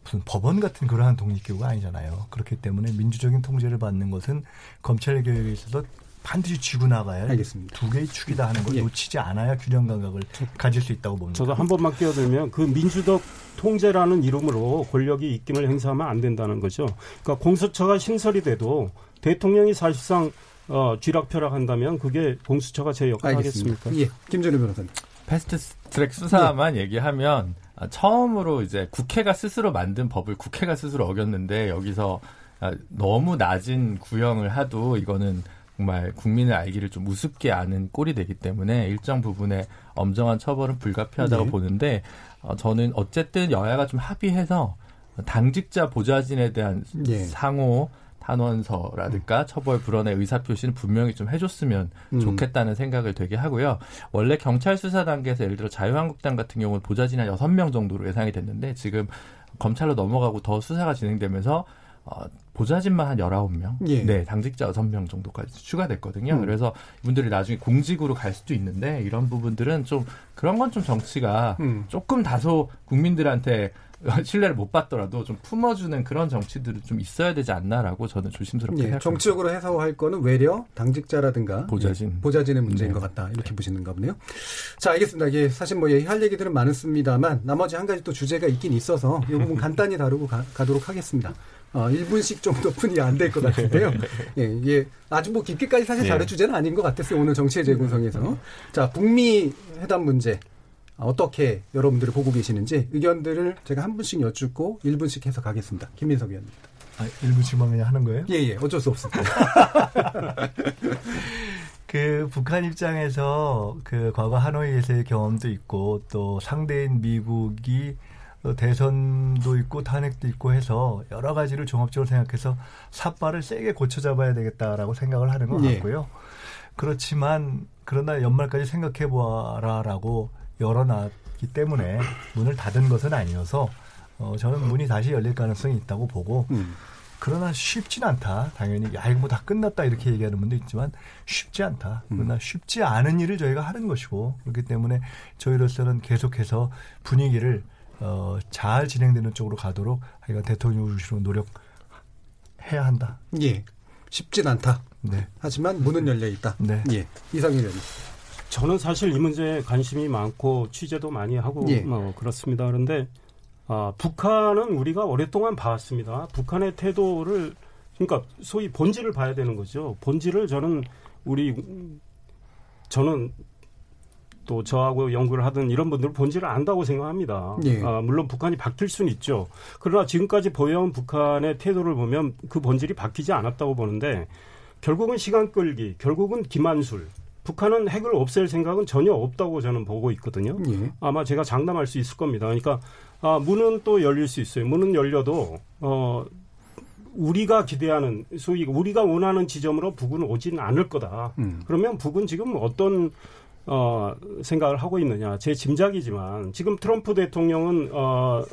무슨 법원 같은 그러한 독립기구가 아니잖아요. 그렇기 때문에 민주적인 통제를 받는 것은 검찰 개혁에 있어서 반드시 쥐고 나가야 할 알겠습니다. 두 개의 축이다 하는 걸 예. 놓치지 않아야 균형 감각을 가질 수 있다고 봅니다. 저도 한 번만 끼어들면 그 민주적 통제라는 이름으로 권력이 입김을 행사하면 안 된다는 거죠. 그러니까 공수처가 신설이 돼도 대통령이 사실상 어, 쥐락펴락한다면 그게 공수처가 제 역할 알겠습니다. 하겠습니까? 예, 김준우 변호사님. 패스트 트랙 수사만 얘기하면 아, 처음으로 이제 국회가 스스로 만든 법을 국회가 스스로 어겼는데 여기서 아, 너무 낮은 구형을 하도 이거는 정말 국민의 알기를 좀 우습게 아는 꼴이 되기 때문에 일정 부분의 엄정한 처벌은 불가피하다고 네. 보는데 어, 저는 어쨌든 여야가 좀 합의해서 당직자 보좌진에 대한 예. 상호 탄원서라든가 처벌 불원의 의사 표시는 분명히 좀 해줬으면 음. 좋겠다는 생각을 되게 하고요. 원래 경찰 수사 단계에서 예를 들어 자유한국당 같은 경우는 보좌진이 한 6명 정도로 예상이 됐는데 지금 검찰로 넘어가고 더 수사가 진행되면서 어, 보좌진만 한 19명, 예. 네, 당직자 6명 정도까지 추가됐거든요. 음. 그래서 이분들이 나중에 공직으로 갈 수도 있는데 이런 부분들은 좀 그런 건 좀 정치가 음. 조금 다소 국민들한테 신뢰를 못 받더라도 좀 품어주는 그런 정치들은 좀 있어야 되지 않나라고 저는 조심스럽게 예, 생각합니다. 정치적으로 해석할 거는 외려 당직자라든가 보좌진. 예, 보좌진의 문제인 네. 것 같다 이렇게 보시는가 보네요. 자 알겠습니다. 이게 사실 뭐 할 얘기들은 많습니다만 나머지 한 가지 또 주제가 있긴 있어서 이 부분 간단히 다루고 가, 도록 하겠습니다. 어, 1분씩 정도뿐이 안 될 것 같은데요. 예, 이게 아주 뭐 깊게까지 사실 예. 다룰 주제는 아닌 것 같았어요. 오늘 정치의 재구성에서. 자, 북미 회담 문제. 어떻게 여러분들이 보고 계시는지 의견들을 제가 한 분씩 여쭙고 1분씩 해서 가겠습니다. 김민석 의원님. 아, 일부 지만 그냥 하는 거예요? 예, 예. 어쩔 수 없습니다. 그 북한 입장에서 그 과거 하노이에서의 경험도 있고 또 상대인 미국이 어, 대선도 있고 탄핵도 있고 해서 여러 가지를 종합적으로 생각해서 삿발을 세게 고쳐 잡아야 되겠다라고 생각을 하는 것 예. 같고요. 그렇지만 그러나 연말까지 생각해 보아라라고 열어놨기 때문에 문을 닫은 것은 아니어서 어, 저는 문이 다시 열릴 가능성이 있다고 보고 음. 그러나 쉽진 않다. 당연히 야 이거 뭐 다 끝났다 이렇게 얘기하는 분도 있지만 쉽지 않다. 그러나 음. 쉽지 않은 일을 저희가 하는 것이고 그렇기 때문에 저희로서는 계속해서 분위기를 어, 잘 진행되는 쪽으로 가도록 하여간 대통령으로 노력해야 한다. 예. 쉽진 않다. 네. 하지만 문은 열려 있다. 네. 예. 이상일 의원님. 저는 사실 이 문제에 관심이 많고 취재도 많이 하고 예. 뭐 그렇습니다. 그런데 아, 북한은 우리가 오랫동안 봐왔습니다. 북한의 태도를 그러니까 소위 본질을 봐야 되는 거죠. 본질을 저는 우리 음, 저는 또 저하고 연구를 하던 이런 분들 본질을 안다고 생각합니다. 예. 아, 물론 북한이 바뀔 수는 있죠. 그러나 지금까지 보여온 북한의 태도를 보면 그 본질이 바뀌지 않았다고 보는데 결국은 시간 끌기, 결국은 기만술. 북한은 핵을 없앨 생각은 전혀 없다고 저는 보고 있거든요. 예. 아마 제가 장담할 수 있을 겁니다. 그러니까 아, 문은 또 열릴 수 있어요. 문은 열려도 어 우리가 기대하는 소위 우리가 원하는 지점으로 북은 오지는 않을 거다. 음. 그러면 북은 지금 어떤 어, 생각을 하고 있느냐. 제 짐작이지만 지금 트럼프 대통령은 어,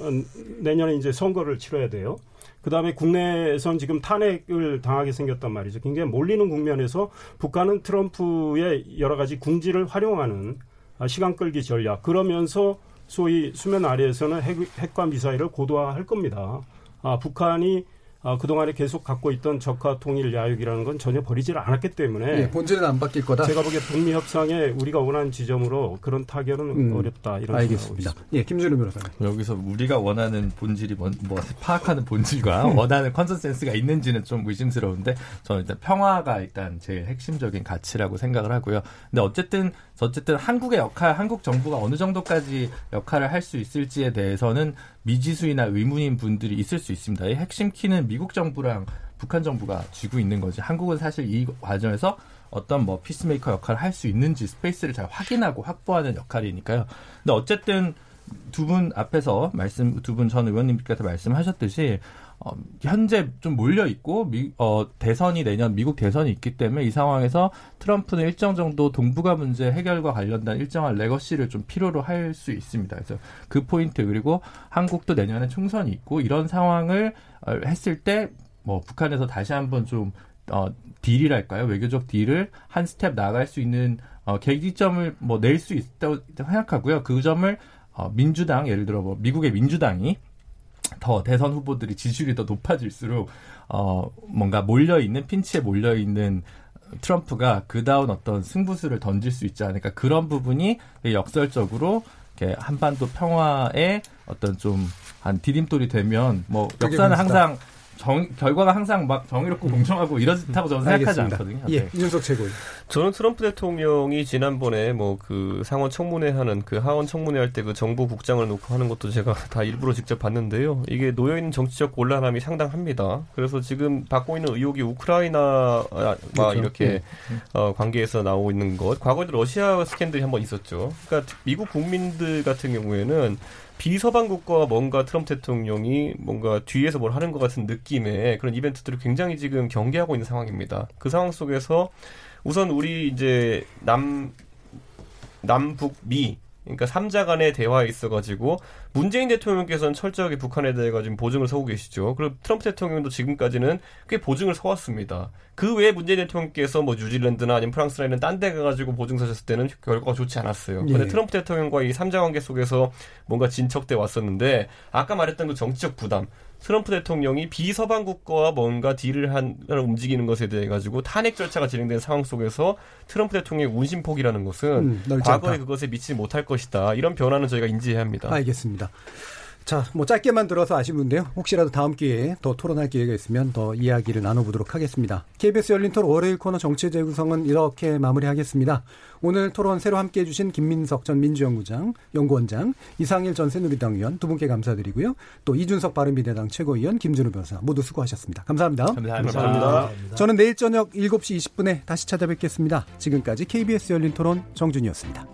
내년에 이제 선거를 치러야 돼요. 그 다음에 국내에선 지금 탄핵을 당하게 생겼단 말이죠. 굉장히 몰리는 국면에서 북한은 트럼프의 여러 가지 궁지를 활용하는 아, 시간 끌기 전략. 그러면서 소위 수면 아래에서는 핵, 핵과 미사일을 고도화할 겁니다. 아, 북한이 아, 그동안에 계속 갖고 있던 적화 통일 야욕이라는 건 전혀 버리지를 않았기 때문에 예. 본질은 안 바뀔 거다. 제가 보기에 북미 협상에 우리가 원하는 지점으로 그런 타결은 음, 어렵다 이런 알겠습니다. 예, 김준우 변호사님. 여기서 우리가 원하는 본질이 뭔, 뭐 파악하는 본질과 원하는 consensus가 있는지는 좀 의심스러운데 저는 일단 평화가 일단 제일 핵심적인 가치라고 생각을 하고요. 근데 어쨌든 어쨌든 한국의 역할, 한국 정부가 어느 정도까지 역할을 할 수 있을지에 대해서는 미지수이나 의문인 분들이 있을 수 있습니다. 이 핵심 키는 미국 정부랑 북한 정부가 쥐고 있는 거지. 한국은 사실 이 과정에서 어떤 뭐 peacemaker 역할을 할 수 있는지 space를 잘 확인하고 확보하는 역할이니까요. 근데 어쨌든 두 분 앞에서 말씀 두 분 전 의원님께서 말씀하셨듯이 어, 현재 좀 몰려 있고 미, 어, 대선이 내년 미국 대선이 있기 때문에 이 상황에서 트럼프는 일정 정도 동북아 문제 해결과 관련된 일정한 legacy를 좀 필요로 할 수 있습니다. 그래서 그 포인트 그리고 한국도 내년에 총선이 있고 이런 상황을 어, 했을 때 뭐 북한에서 다시 한번 좀 어, deal이랄까요? 외교적 deal을 한 스텝 나갈 수 있는 어, 계기점을 뭐 낼 수 있다고 생각하고요. 그 점을 어, 민주당 예를 들어 뭐 미국의 민주당이 더 대선 후보들이 지지율이 더 높아질수록 어 뭔가 몰려 있는 핀치에 몰려 있는 트럼프가 그다운 어떤 승부수를 던질 수 있지 않을까. 그런 부분이 역설적으로 이렇게 한반도 평화의 어떤 좀 한 디딤돌이 되면 뭐 역사는 항상 정, 결과가 항상 막 정의롭고 공정하고 이렇다고 저는 생각하지 알겠습니다. 않거든요. 예, 네. 이준석 최고위. 저는 트럼프 대통령이 지난번에 뭐 그 상원 청문회 하는 그 하원 청문회 할 때 그 정부 국장을 놓고 하는 것도 제가 다 일부러 직접 봤는데요. 이게 놓여 있는 정치적 곤란함이 상당합니다. 그래서 지금 받고 있는 의혹이 우크라이나와 그렇죠. 이렇게 어, 관계에서 나오고 있는 것. 과거에도 러시아 스캔들이 한번 있었죠. 그러니까 미국 국민들 같은 경우에는 비서방 국가와 뭔가 트럼프 대통령이 뭔가 뒤에서 뭘 하는 것 같은 느낌의 그런 이벤트들을 굉장히 지금 경계하고 있는 상황입니다. 그 상황 속에서 우선 우리 이제 남 남북미 그러니까 삼자 간의 대화에 있어가지고 문재인 대통령께서는 철저하게 북한에 대해 가지고 보증을 서고 계시죠. 그리고 트럼프 대통령도 지금까지는 꽤 보증을 서왔습니다. 그 외에 문재인 대통령께서 뭐 뉴질랜드나 아니면 프랑스나 이런 딴 데 가가지고 보증 서셨을 때는 결과가 좋지 않았어요. 예. 그런데 트럼프 대통령과 이 삼자 관계 속에서 뭔가 진척돼 왔었는데 아까 말했던 그 정치적 부담. 트럼프 대통령이 비서방 국가와 뭔가 딜을 한 움직이는 것에 대해 가지고 탄핵 절차가 진행된 상황 속에서 트럼프 대통령의 운신폭이라는 것은 음, 과거에. 그것에 미치지 못할 것이다. 이런 변화는 저희가 인지해야 합니다. 알겠습니다. 자, 뭐 짧게만 들어서 아쉬운데요. 혹시라도 다음 기회에 더 토론할 기회가 있으면 더 이야기를 나눠보도록 하겠습니다. KBS 열린 토론 월요일 코너 정치 재구성은 이렇게 마무리하겠습니다. 오늘 토론 새로 함께해 주신 김민석 전 민주연구장, 연구원장, 이상일 전 새누리당 의원 두 분께 감사드리고요. 또 이준석 바른미래당 최고위원 김준우 변호사 모두 수고하셨습니다. 감사합니다. 감사합니다. 저는 내일 저녁 7시 20분에 다시 찾아뵙겠습니다. 지금까지 KBS 열린 토론 정준이었습니다.